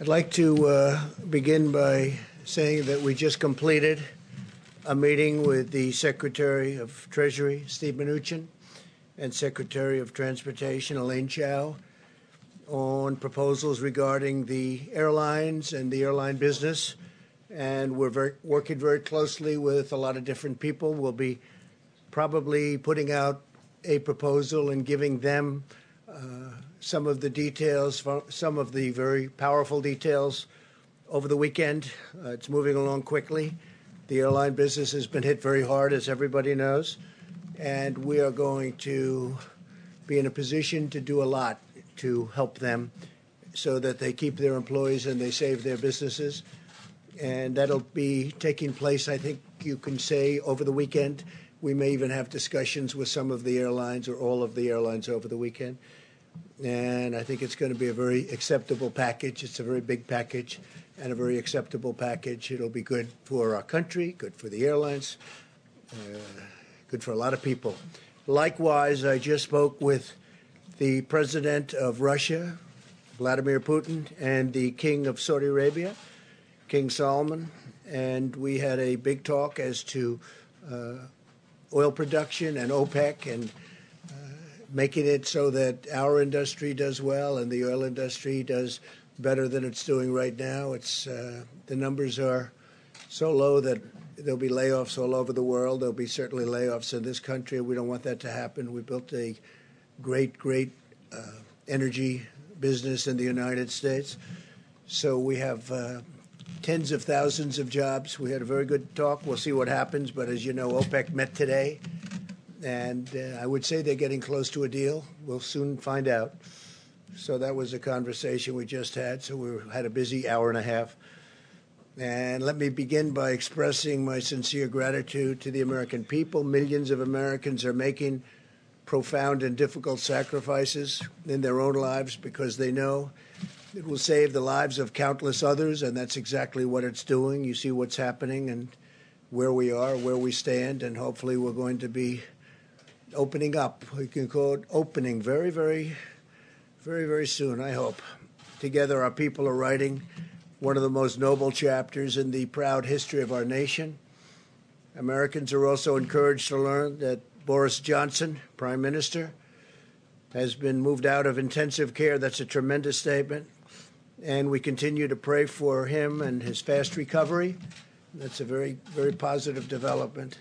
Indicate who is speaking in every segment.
Speaker 1: I'd like to uh, begin by saying that we just completed a meeting with the Secretary of Treasury, Steve Mnuchin, and Secretary of Transportation, Elaine Chao, on proposals regarding the airlines and the airline business. And we're very, working very closely with a lot of different people. We'll be probably putting out a proposal and giving them uh, some of the details, some of the very powerful details over the weekend. Uh, it's moving along quickly. The airline business has been hit very hard, as everybody knows, and we are going to be in a position to do a lot to help them so that they keep their employees and they save their businesses. And that'll be taking place, I think you can say, over the weekend. We may even have discussions with some of the airlines or all of the airlines over the weekend and I think it's going to be a very acceptable package. It's a very big package and a very acceptable package. It'll be good for our country, good for the airlines, uh, good for a lot of people. Likewise, I just spoke with the president of Russia, Vladimir Putin, and the king of Saudi Arabia, King Salman, and we had a big talk as to uh, oil production and OPEC and making it so that our industry does well and the oil industry does better than it's doing right now. It's uh, the numbers are so low that there'll be layoffs all over the world. There'll be certainly layoffs in this country. We don't want that to happen. We built a great, great uh, energy business in the United States. So we have uh, tens of thousands of jobs. We had a very good talk. We'll see what happens. But as you know, OPEC met today and uh, I would say they're getting close to a deal. We'll soon find out. So that was a conversation we just had. So we had a busy hour and a half. And let me begin by expressing my sincere gratitude to the American people. Millions of Americans are making profound and difficult sacrifices in their own lives because they know it will save the lives of countless others, and that's exactly what it's doing. You see what's happening and where we are, where we stand, and hopefully we're going to be opening up. We can call it opening very, very, very, very soon, I hope. Together, our people are writing one of the most noble chapters in the proud history of our nation. Americans are also encouraged to learn that Boris Johnson, Prime Minister, has been moved out of intensive care. That's a tremendous statement. And we continue to pray for him and his fast recovery. That's a very, very positive development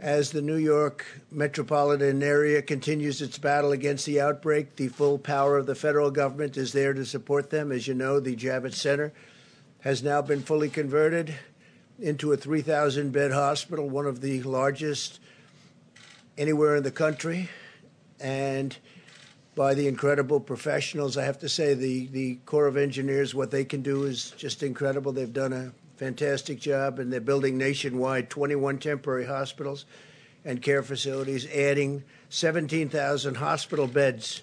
Speaker 1: as the New York metropolitan area continues its battle against the outbreak. The full power of the federal government is there to support them. As you know, the Javits Center has now been fully converted into a 3,000 bed hospital, one of the largest anywhere in the country. And by the incredible professionals, I have to say, the, the Corps of Engineers, what they can do is just incredible. They've done a fantastic job, and they're building nationwide 21 temporary hospitals and care facilities, adding 17,000 hospital beds.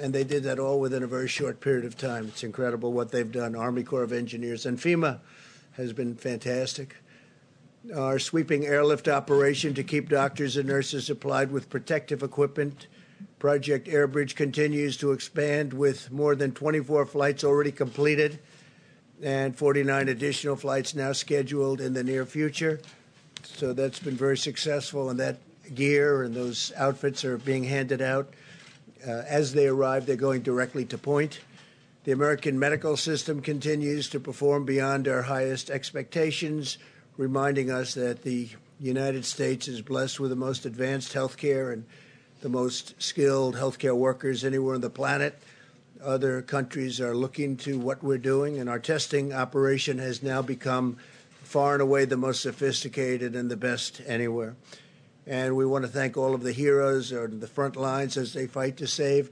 Speaker 1: And they did that all within a very short period of time. It's incredible what they've done. Army Corps of Engineers and FEMA has been fantastic. Our sweeping airlift operation to keep doctors and nurses supplied with protective equipment. Project Airbridge continues to expand with more than 24 flights already completed and 49 additional flights now scheduled in the near future. So that's been very successful, and that gear and those outfits are being handed out. Uh, as they arrive, they're going directly to point. The American medical system continues to perform beyond our highest expectations, reminding us that the United States is blessed with the most advanced health care and the most skilled healthcare workers anywhere on the planet. Other countries are looking to what we're doing, and our testing operation has now become far and away the most sophisticated and the best anywhere. And we want to thank all of the heroes on the front lines as they fight to save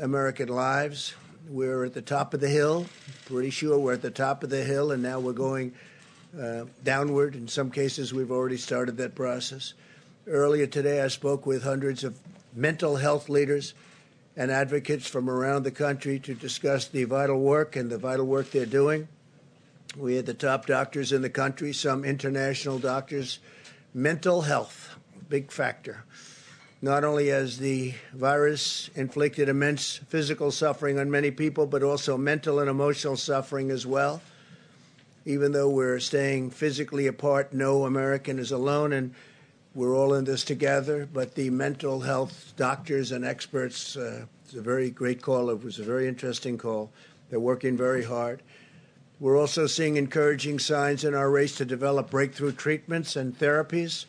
Speaker 1: American lives. We're at the top of the hill, pretty sure we're at the top of the hill, and now we're going uh, downward. In some cases, we've already started that process. Earlier today, I spoke with hundreds of mental health leaders and advocates from around the country to discuss the vital work and the vital work they're doing. We had the top doctors in the country, some international doctors. Mental health, big factor. Not only has the virus inflicted immense physical suffering on many people, but also mental and emotional suffering as well. Even though we're staying physically apart, no American is alone, and we're all in this together. But the mental health doctors and experts, uh, it's a very great call. It was a very interesting call. They're working very hard. We're also seeing encouraging signs in our race to develop breakthrough treatments and therapies.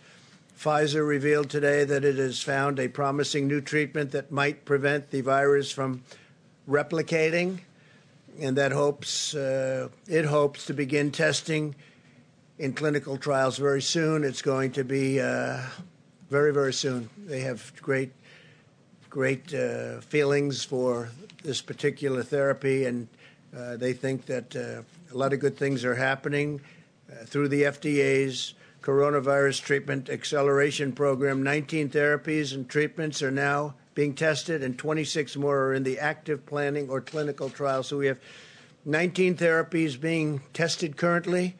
Speaker 1: Pfizer revealed today that it has found a promising new treatment that might prevent the virus from replicating, and that hopes uh, it hopes to begin testing in clinical trials very soon. It's going to be uh, very very soon. They have great great uh, feelings for this particular therapy, and uh, they think that uh, a lot of good things are happening uh, through the FDA's coronavirus treatment acceleration program. 19 therapies and treatments are now being tested, and 26 more are in the active planning or clinical trial. So we have 19 therapies being tested currently,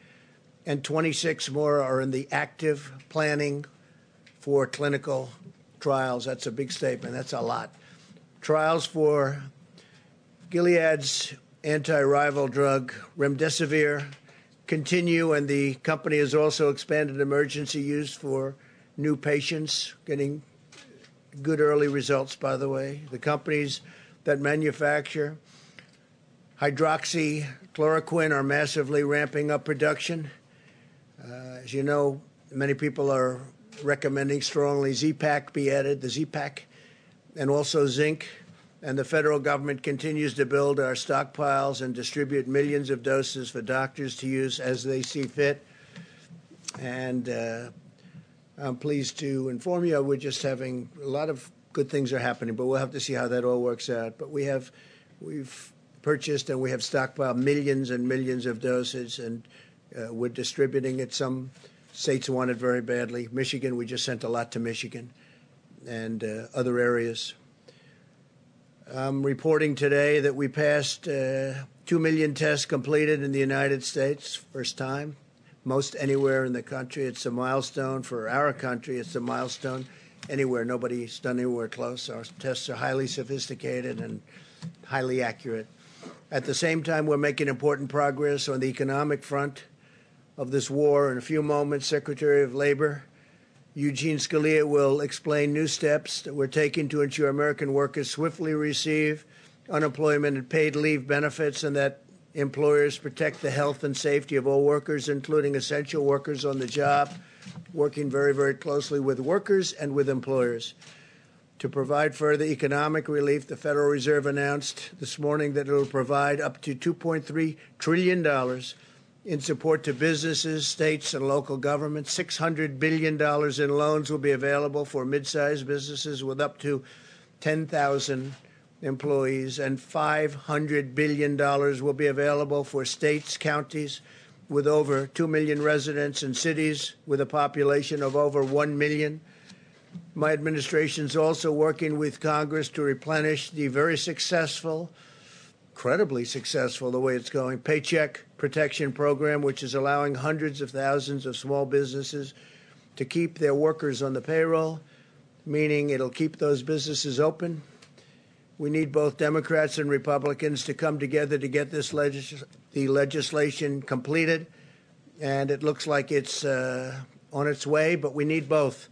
Speaker 1: and 26 more are in the active planning for clinical trials. That's a big statement. That's a lot. Trials for Gilead's antiviral drug, remdesivir, continue, and the company has also expanded emergency use for new patients, getting good early results, by the way. The companies that manufacture hydroxychloroquine are massively ramping up production. Uh, as you know, many people are recommending strongly Z-Pak be added, the Z-Pak, and also zinc and the federal government continues to build our stockpiles and distribute millions of doses for doctors to use as they see fit. And uh, I'm pleased to inform you we're just having a lot of good things are happening, but we'll have to see how that all works out. But we have we've purchased and we have stockpiled millions and millions of doses, and uh, we're distributing it. Some states want it very badly. Michigan, we just sent a lot to Michigan and uh, other areas. I'm reporting today that we passed uh, 2 million tests completed in the United States, first time, most anywhere in the country. It's a milestone for our country. It's a milestone anywhere. Nobody's done anywhere close. Our tests are highly sophisticated and highly accurate. At the same time, we're making important progress on the economic front of this war. In a few moments, Secretary of Labor Eugene Scalia will explain new steps that we're taking to ensure American workers swiftly receive unemployment and paid leave benefits and that employers protect the health and safety of all workers, including essential workers on the job, working very, very closely with workers and with employers. To provide further economic relief, the Federal Reserve announced this morning that it will provide up to $2.3 trillion in support to businesses, states, and local governments. $600 billion in loans will be available for mid sized businesses with up to 10,000 employees, and $500 billion will be available for states, counties with over 2 million residents, and cities with a population of over 1 million. My administration is also working with Congress to replenish the very successful incredibly successful the way it's going. Paycheck Protection Program, which is allowing hundreds of thousands of small businesses to keep their workers on the payroll, meaning it'll keep those businesses open. We need both Democrats and Republicans to come together to get this legis- the legislation completed, and it looks like it's uh, on its way. But we need both,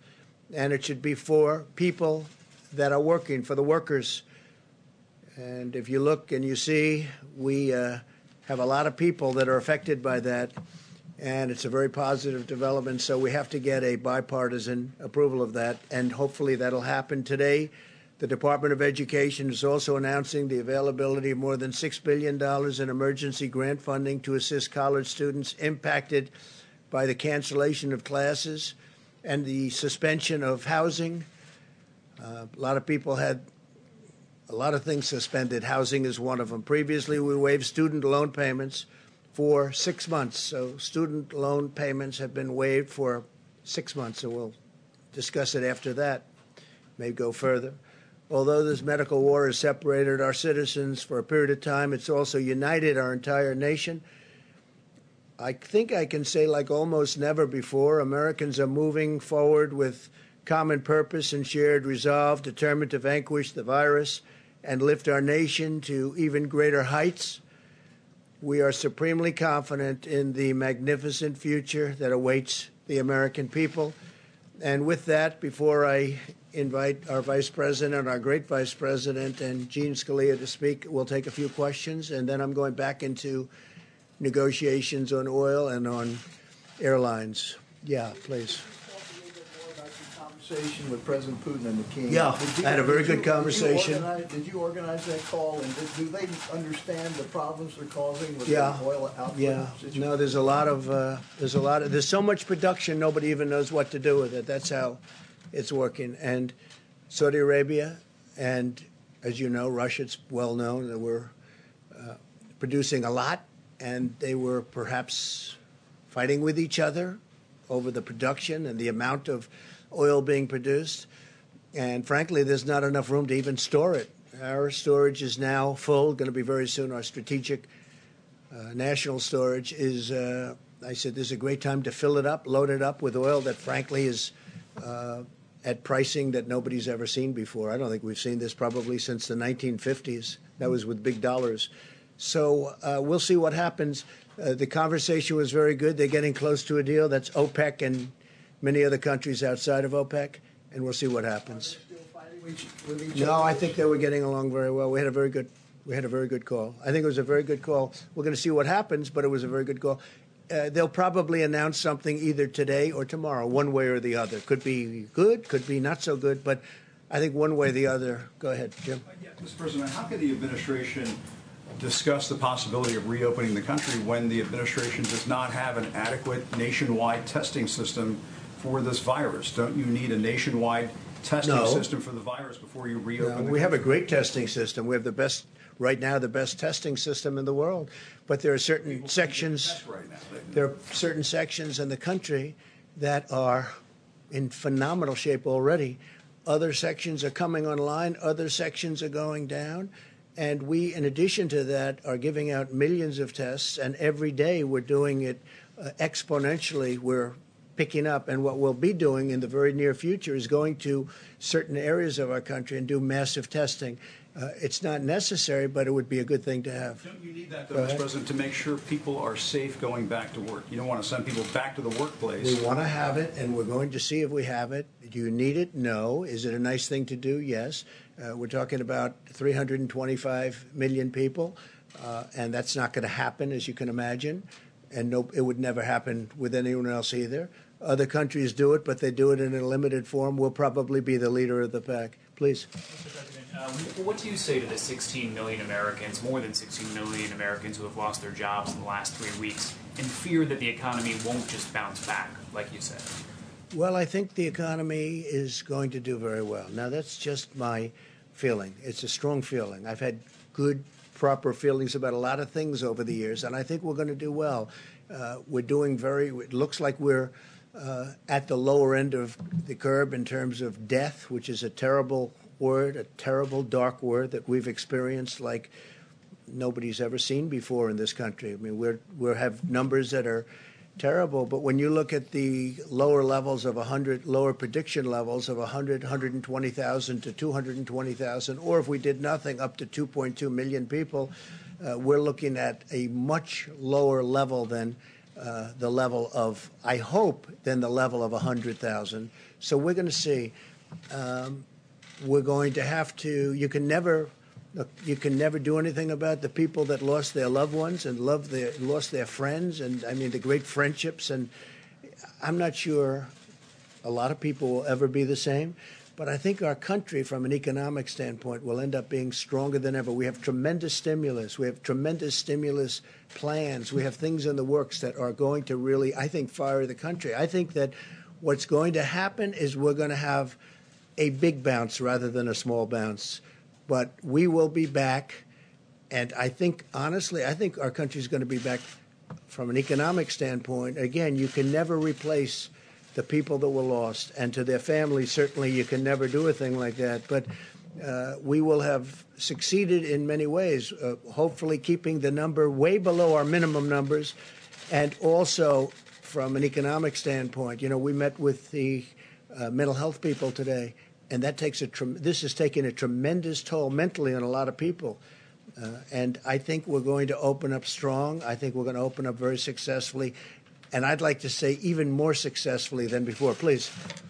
Speaker 1: and it should be for people that are working for the workers And if you look and you see, we uh, have a lot of people that are affected by that, and it's a very positive development. So we have to get a bipartisan approval of that, and hopefully that'll happen today. The Department of Education is also announcing the availability of more than $6 billion in emergency grant funding to assist college students impacted by the cancellation of classes and the suspension of housing. Uh, a lot of people had a lot of things suspended. Housing is one of them. Previously, we waived student loan payments for six months. So, student loan payments have been waived for six months, and we'll discuss it after that. May go further. Although this medical war has separated our citizens for a period of time, it's also united our entire nation. I think I can say, like almost never before, Americans are moving forward with common purpose and shared resolve, determined to vanquish the virus and lift our nation to even greater heights. We are supremely confident in the magnificent future that awaits the American people. And with that, before I invite our Vice President, our great Vice President, and Gene Scalia to speak, we'll take a few questions, and then I'm going back into negotiations on oil and on airlines. Yeah, please
Speaker 2: conversation with President Putin and the King.
Speaker 1: Yeah,
Speaker 2: you,
Speaker 1: I had a very good
Speaker 2: you,
Speaker 1: conversation.
Speaker 2: Did you, organize, did you, organize, that call, and did, do they understand the problems they're causing with
Speaker 1: yeah.
Speaker 2: the oil output?
Speaker 1: Yeah,
Speaker 2: situation?
Speaker 1: no, there's a lot of uh, there's a lot of there's so much production, nobody even knows what to do with it. That's how it's working. And Saudi Arabia, and as you know, Russia, it's well known that we're uh, producing a lot, and they were perhaps fighting with each other over the production and the amount of oil being produced. And frankly, there's not enough room to even store it. Our storage is now full, going to be very soon. Our strategic uh, national storage is, uh, I said, this is a great time to fill it up, load it up with oil that frankly is uh, at pricing that nobody's ever seen before. I don't think we've seen this probably since the 1950s. That was with big dollars. So uh, we'll see what happens. Uh, the conversation was very good. They're getting close to a deal. That's OPEC and many other countries outside of OPEC, and we'll see what happens. No, I think they were getting along very well. We had a very good, we had a very good call. I think it was a very good call. We're going to see what happens, but it was a very good call. Uh, they'll probably announce something either today or tomorrow, one way or the other. Could be good, could be not so good, but I think one way or the other. Go ahead, Jim.
Speaker 3: Yeah, Mr. President, how could the administration discuss the possibility of reopening the country when the administration does not have an adequate nationwide testing system for this virus? Don't you need a nationwide testing
Speaker 1: No.
Speaker 3: system for the virus before you reopen?
Speaker 1: No, we have a great testing system. We have the best, right now, the best testing system in the world. But there are certain sections.
Speaker 3: Right now.
Speaker 1: There are certain sections in the country that are in phenomenal shape already. Other sections are coming online, other sections are going down. And we, in addition to that, are giving out millions of tests, and every day we're doing it uh, exponentially. We're picking up, and what we'll be doing in the very near future is going to certain areas of our country and do massive testing. Uh, it's not necessary, but it would be a good thing to have.
Speaker 3: Don't you need that, though, Mr. President, to make sure people are safe going back to work? You don't want to send people back to the workplace.
Speaker 1: We want to have it, and we're going to see if we have it. Do you need it? No. Is it a nice thing to do? Yes. Uh, we're talking about 325 million people, uh, and that's not going to happen, as you can imagine. And no, it would never happen with anyone else either. Other countries do it, but they do it in a limited form. We'll probably be the leader of the pack. Please.
Speaker 4: Mr. President, um, what do you say to the 16 million Americans, more than 16 million Americans who have lost their jobs in the last three weeks, and fear that the economy won't just bounce back, like you said?
Speaker 1: Well, I think the economy is going to do very well. Now, that's just my feeling. It's a strong feeling. I've had good, proper feelings about a lot of things over the years, and I think we're going to do well. Uh, we're doing very, it looks like we're uh, at the lower end of the curve in terms of death, which is a terrible word, a terrible, dark word that we've experienced like nobody's ever seen before in this country. I mean, we're we have numbers that are terrible, but when you look at the lower levels of 100, lower prediction levels of 100, 120,000 to 220,000, or if we did nothing, up to 2.2 million people, uh, we're looking at a much lower level than uh, the level of, I hope, than the level of 100,000. So we're going to see. Um, we're going to have to, you can never Look, you can never do anything about the people that lost their loved ones and loved their, lost their friends, and I mean the great friendships. And I'm not sure a lot of people will ever be the same. But I think our country, from an economic standpoint, will end up being stronger than ever. We have tremendous stimulus. We have tremendous stimulus plans. We have things in the works that are going to really, I think, fire the country. I think that what's going to happen is we're going to have a big bounce rather than a small bounce. But we will be back. And I think, honestly, I think our country is going to be back from an economic standpoint. Again, you can never replace the people that were lost, and to their families, certainly you can never do a thing like that. But uh, we will have succeeded in many ways, uh, hopefully keeping the number way below our minimum numbers, and also from an economic standpoint. You know, we met with the uh, mental health people today, and that takes a trem- this is taking a tremendous toll mentally on a lot of people. Uh, and I think we're going to open up strong. I think we're going to open up very successfully and I'd like to say even more successfully than before. Please.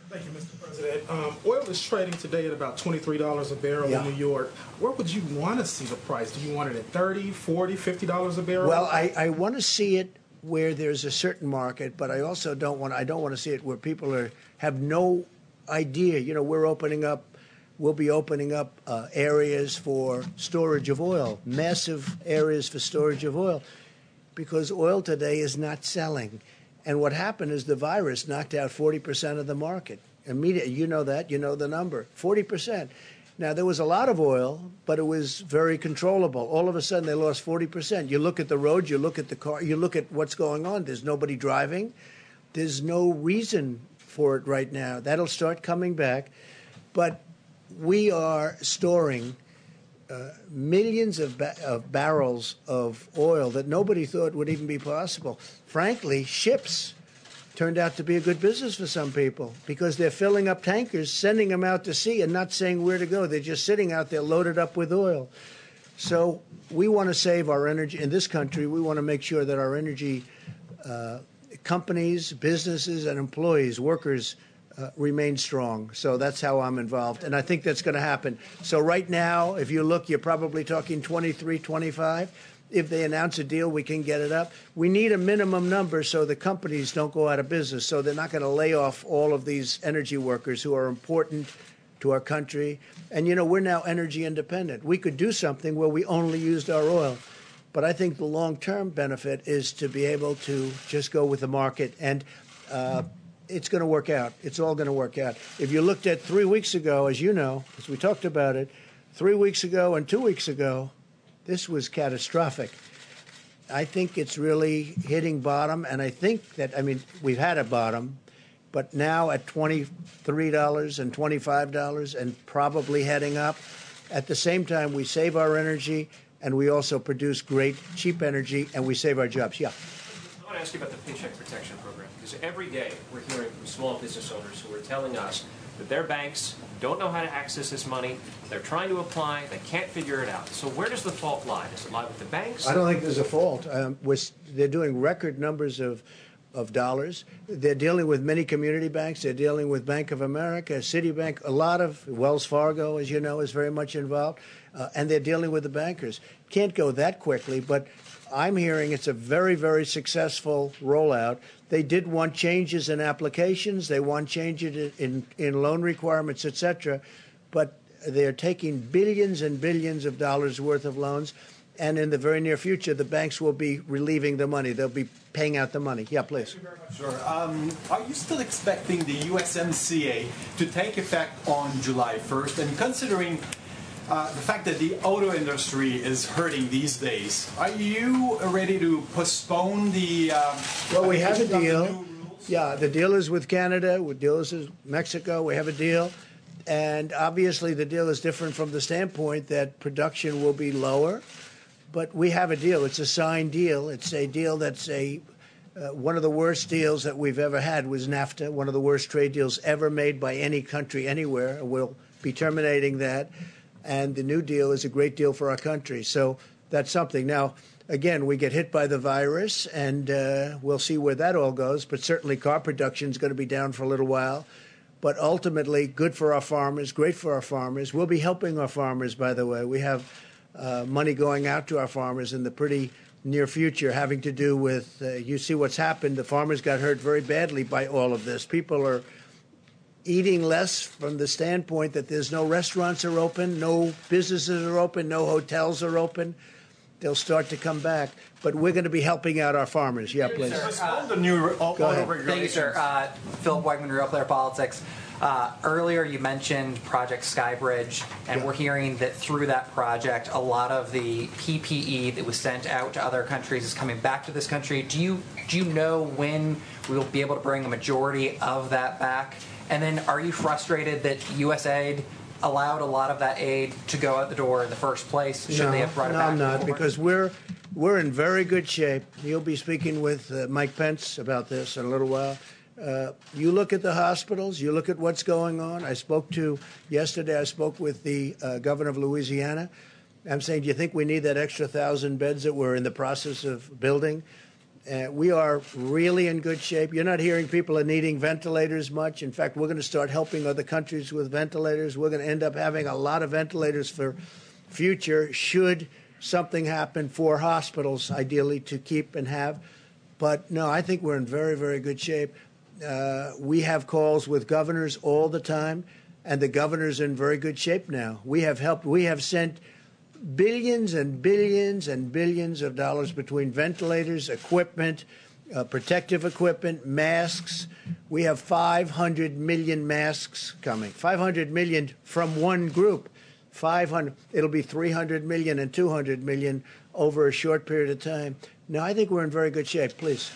Speaker 5: Thank you, Mr. President. Um, oil is trading today at about $23 a barrel
Speaker 1: Yeah.
Speaker 5: in New York. Where would you want to see the price? Do you want it at $30, $40, $50 a barrel?
Speaker 1: Well, I, I want to see it where there's a certain market, but I also don't want I don't want to see it where people are have no idea. You know, we're opening up. We'll be opening up uh, areas for storage of oil, massive areas for storage of oil, because oil today is not selling. And what happened is the virus knocked out 40% of the market. Immediately, you know that, you know the number 40%. Now, there was a lot of oil, but it was very controllable. All of a sudden, they lost 40%. You look at the road, you look at the car, you look at what's going on. There's nobody driving. There's no reason for it right now. That'll start coming back. But we are storing uh, millions of, ba- of barrels of oil that nobody thought would even be possible. Frankly, ships turned out to be a good business for some people because they're filling up tankers, sending them out to sea, and not saying where to go. They're just sitting out there loaded up with oil. So we want to save our energy in this country. We want to make sure that our energy uh, companies, businesses, and employees, workers, uh, remain strong. So that's how I'm involved, and I think that's going to happen. So right now, if you look, you're probably talking 23, 25. If they announce a deal, we can get it up. We need a minimum number so the companies don't go out of business. So they're not going to lay off all of these energy workers who are important to our country. And you know, we're now energy independent. We could do something where we only used our oil. But I think the long term benefit is to be able to just go with the market. And uh, it's going to work out. It's all going to work out. If you looked at three weeks ago, as you know, as we talked about it, three weeks ago and two weeks ago, this was catastrophic. I think it's really hitting bottom, and I think that, I mean, we've had a bottom, but now at $23 and $25 and probably heading up. At the same time, we save our energy and we also produce great, cheap energy and we save our jobs. Yeah.
Speaker 6: I want to ask you about the Paycheck Protection Program because every day we're hearing from small business owners who are telling us that their banks don't know how to access this money. They're trying to apply, they can't figure it out. So where does the fault lie? Does it lie with the banks?
Speaker 1: I don't think there's a fault. Um, they're doing record numbers of of dollars. They're dealing with many community banks. They're dealing with Bank of America, Citibank, a lot of Wells Fargo, as you know, is very much involved, uh, and they're dealing with the bankers. Can't go that quickly, but I'm hearing it's a very, very successful rollout. They did want changes in applications. They want changes in, in loan requirements, et cetera, but they're taking billions and billions of dollars worth of loans. And in the very near future, the banks will be relieving the money. They'll be paying out the money. Yeah, please.
Speaker 7: Sure. Um, are you still expecting the USMCA to take effect on July 1st? And considering uh, the fact that the auto industry is hurting these days, are you ready to postpone the? Um,
Speaker 1: Well, we have a deal. Yeah, the deal is with Canada. The deal is with Mexico. We have a deal. And obviously, the deal is different from the standpoint that production will be lower. But we have a deal. It's a signed deal. It's a deal that's a uh, one of the worst deals that we've ever had was NAFTA, one of the worst trade deals ever made by any country anywhere. We'll be terminating that. And the new deal is a great deal for our country. So that's something. Now, again, we get hit by the virus, and uh, we'll see where that all goes. But certainly, car production is going to be down for a little while. But ultimately, good for our farmers, great for our farmers. We'll be helping our farmers, by the way. We have uh, money going out to our farmers in the pretty near future, having to do with uh, you see what's happened. The farmers got hurt very badly by all of this. People are eating less from the standpoint that there's no restaurants are open, no businesses are open, no hotels are open. They'll start to come back, but we're going to be helping out our farmers. Yeah, please.
Speaker 7: All the new all,
Speaker 1: Go ahead.
Speaker 8: Thank you, sir. Uh, Philip Wegmann, Real Clear Politics. Uh, earlier, you mentioned Project Skybridge, and
Speaker 1: Yeah.
Speaker 8: we're hearing that through that project, a lot of the PPE that was sent out to other countries is coming back to this country. Do you do you know when we will be able to bring a majority of that back? And then, are you frustrated that USAID allowed a lot of that aid to go out the door in the first place? Should
Speaker 1: no,
Speaker 8: they have brought it
Speaker 1: no,
Speaker 8: back?
Speaker 1: I'm not,
Speaker 8: before?
Speaker 1: because we're we're in very good shape. You'll be speaking with uh, Mike Pence about this in a little while. Uh, you look at the hospitals. You look at what's going on. I spoke to yesterday. I spoke with the uh, governor of Louisiana. I'm saying, do you think we need that extra thousand beds that we're in the process of building? Uh, we are really in good shape. You're not hearing people are needing ventilators much. In fact, we're going to start helping other countries with ventilators. We're going to end up having a lot of ventilators for future should something happen for hospitals, ideally to keep and have. But no, I think we're in very, very good shape. Uh, we have calls with governors all the time, and the governors in very good shape now. We have helped. We have sent billions and billions and billions of dollars between ventilators, equipment, uh, protective equipment, masks. We have 500 million masks coming. 500 million from one group. 500. It'll be 300 million and 200 million over a short period of time. No, I think we're in very good shape. Please.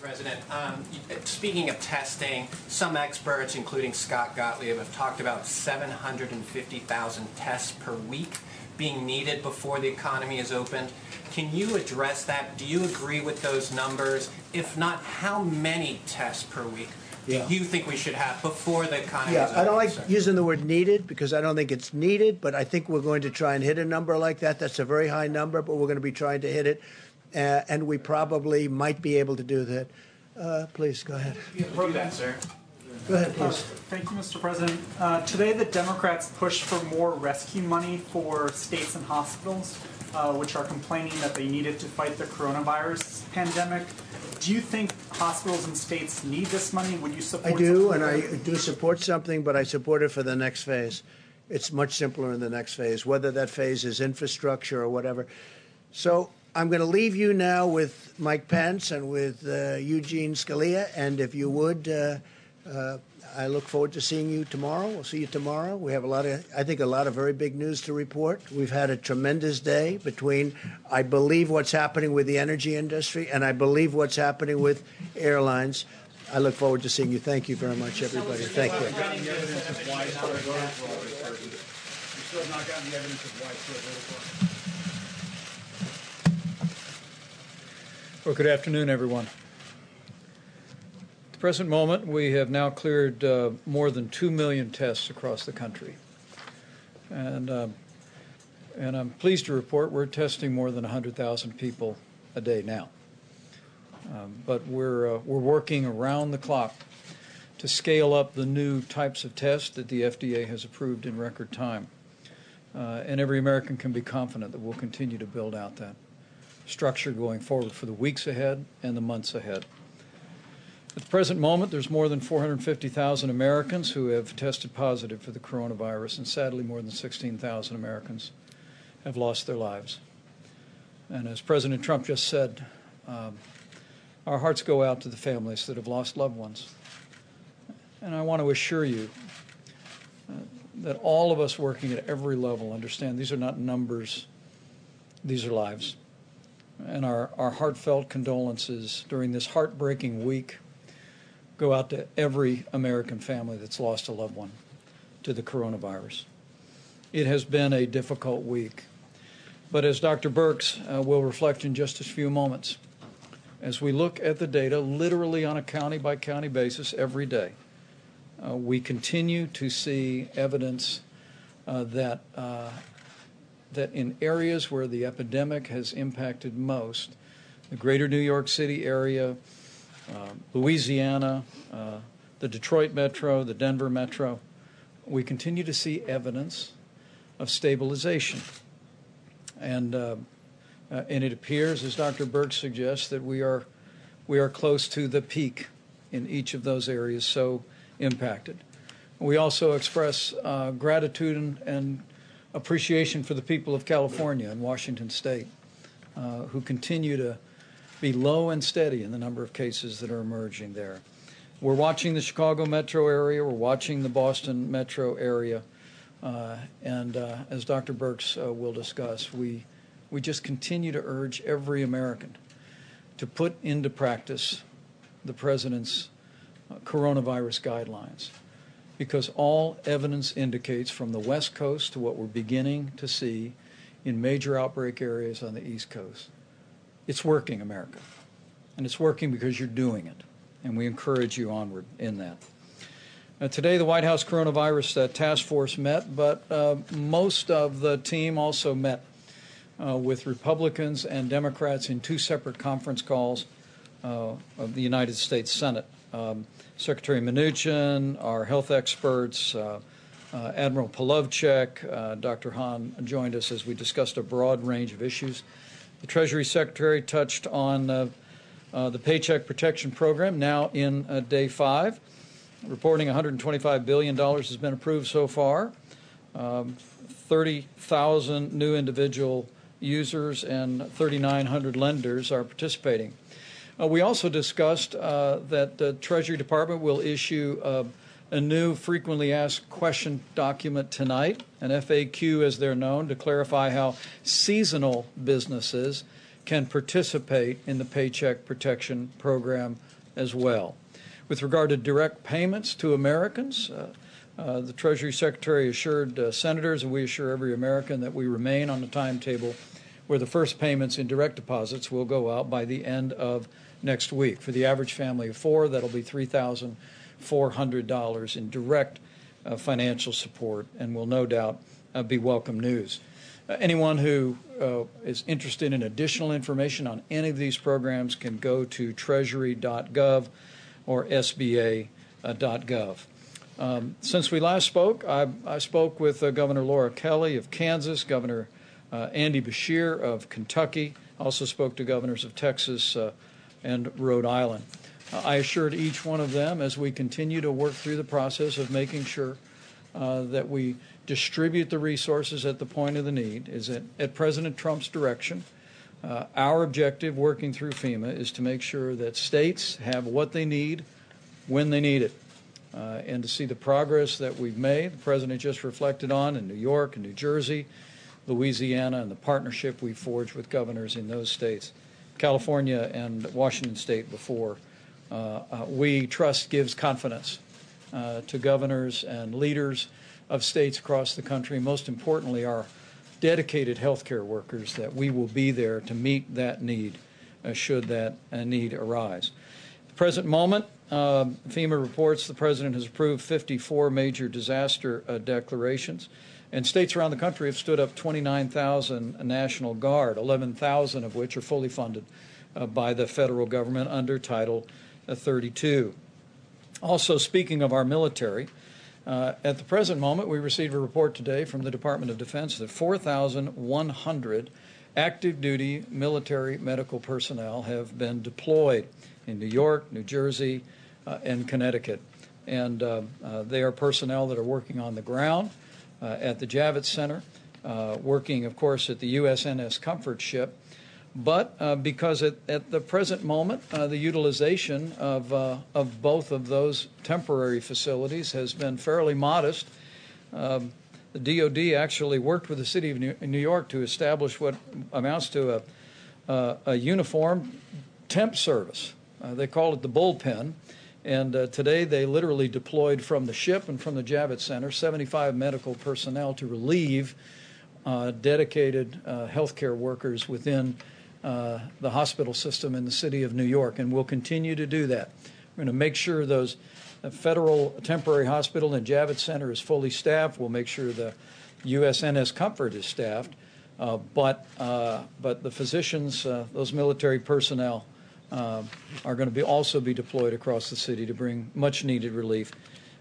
Speaker 9: President, um, speaking of testing, some experts, including Scott Gottlieb, have talked about 750,000 tests per week being needed before the economy is opened. Can you address that? Do you agree with those numbers? If not, how many tests per week
Speaker 1: Yeah.
Speaker 9: do you think we should have before the economy
Speaker 1: Yeah,
Speaker 9: is open?
Speaker 1: I don't like
Speaker 9: sir?
Speaker 1: using the word needed because I don't think it's needed, but I think we're going to try and hit a number like that. That's a very high number, but we're going to be trying to hit it, uh, and we probably might be able to do that. Uh, please go ahead.
Speaker 9: do that, sir.
Speaker 1: Go ahead, please.
Speaker 10: Thank you, Mr. President. Uh, today, the Democrats pushed for more rescue money for states and hospitals, uh, which are complaining that they need it to fight the coronavirus pandemic. Do you think hospitals and states need this money? Would you support?
Speaker 1: I do, and I do support something, but I support it for the next phase. It's much simpler in the next phase, whether that phase is infrastructure or whatever. So I'm going to leave you now with Mike Pence and with uh, Eugene Scalia, and if you would, uh, uh, I look forward to seeing you tomorrow. We'll see you tomorrow. We have a lot of, I think, a lot of very big news to report. We've had a tremendous day between, I believe, what's happening with the energy industry, and I believe what's happening with airlines. I look forward to seeing you. Thank you very much, everybody. Thank you.
Speaker 3: You still have not gotten the evidence of widespread voter fraud.
Speaker 11: Well, good afternoon, everyone. At the present moment, we have now cleared uh, more than 2 million tests across the country. And, um, and I'm pleased to report we're testing more than 100,000 people a day now. Um, but we're, uh, we're working around the clock to scale up the new types of tests that the FDA has approved in record time. Uh, and every American can be confident that we'll continue to build out that structure going forward for the weeks ahead and the months ahead. At the present moment, there's more than 450,000 Americans who have tested positive for the coronavirus, and sadly, more than 16,000 Americans have lost their lives. And as President Trump just said, um, our hearts go out to the families that have lost loved ones. And I want to assure you uh, that all of us working at every level understand these are not numbers, these are lives. And our, our heartfelt condolences during this heartbreaking week go out to every American family that's lost a loved one to the coronavirus. It has been a difficult week. But as Dr. Birx uh, will reflect in just a few moments, as we look at the data literally on a county by county basis every day, uh, we continue to see evidence uh, that uh, that in areas where the epidemic has impacted most, the greater New York City area, uh, Louisiana, uh, the Detroit metro, the Denver metro, we continue to see evidence of stabilization. and uh, uh, and it appears, as Dr. Birx suggests, that we are we are close to the peak in each of those areas so impacted. We also express uh, gratitude and, and, appreciation for the people of California and Washington State, uh, who continue to be low and steady in the number of cases that are emerging there. We're watching the Chicago metro area, we're watching the Boston metro area, uh, and uh, as Dr. Birx uh, will discuss, we, we just continue to urge every American to put into practice the President's uh, coronavirus guidelines because all evidence indicates from the West Coast to what we're beginning to see in major outbreak areas on the East Coast. It's working, America. And it's working because you're doing it. And we encourage you onward in that. Today, the White House Coronavirus uh, Task Force met, but uh, most of the team also met uh, with Republicans and Democrats in two separate conference calls uh, of the United States Senate. Um, Secretary Mnuchin, our health experts, uh, uh, Admiral Polowczyk, uh, Dr. Hahn joined us as we discussed a broad range of issues. The Treasury Secretary touched on uh, uh, the Paycheck Protection Program, now in day five, reporting $125 billion has been approved so far. Um, 30,000 new individual users and 3,900 lenders are participating. Uh, we also discussed uh, that the Treasury Department will issue uh, a new frequently asked question document tonight, an FAQ as they're known, to clarify how seasonal businesses can participate in the Paycheck Protection Program as well. With regard to direct payments to Americans, uh, uh, the Treasury Secretary assured uh, senators, and we assure every American, that we remain on the timetable where the first payments in direct deposits will go out by the end of next week. For the average family of four, that'll be $3,400 in direct uh, financial support and will no doubt uh, be welcome news. Uh, anyone who uh, is interested in additional information on any of these programs can go to treasury.gov or sba.gov. Um, since we last spoke, I, I spoke with uh, Governor Laura Kelly of Kansas, Governor uh, Andy Beshear of Kentucky. Also spoke to governors of Texas uh, and Rhode Island. Uh, I assured each one of them as we continue to work through the process of making sure uh, that we distribute the resources at the point of the need is that at President Trump's direction. Uh, our objective working through FEMA is to make sure that states have what they need when they need it. Uh, and to see the progress that we've made, the President just reflected on in New York and New Jersey, Louisiana and the partnership we forged with governors in those states, California and Washington State before. Uh, uh, we trust gives confidence uh, to governors and leaders of states across the country. Most importantly, our dedicated healthcare workers that we will be there to meet that need uh, should that uh, need arise. At the present moment, FEMA reports the President has approved 54 major disaster declarations. And states around the country have stood up 29,000 National Guard, 11,000 of which are fully funded uh, by the federal government under Title uh, 32. Also, speaking of our military, uh, at the present moment, we received a report today from the Department of Defense that 4,100 active duty military medical personnel have been deployed in New York, New Jersey, uh, and Connecticut. And uh, uh, they are personnel that are working on the ground at the Javits Center, uh, working, of course, at the USNS Comfort ship. But uh, because at, at, the present moment, the utilization of, of both of those temporary facilities has been fairly modest. Um, the DoD actually worked with the city of New York to establish what amounts to a, uh, a uniform temp service. Uh, they call it the bullpen, and uh, today they literally deployed from the ship and from the Javits Center 75 medical personnel to relieve uh, dedicated uh, healthcare workers within uh, the hospital system in the city of New York, and we'll continue to do that. We're going to make sure those federal temporary hospital and Javits Center is fully staffed. We'll make sure the USNS Comfort is staffed, uh, but uh, but the physicians, those military personnel uh, are going to be also be deployed across the city to bring much needed relief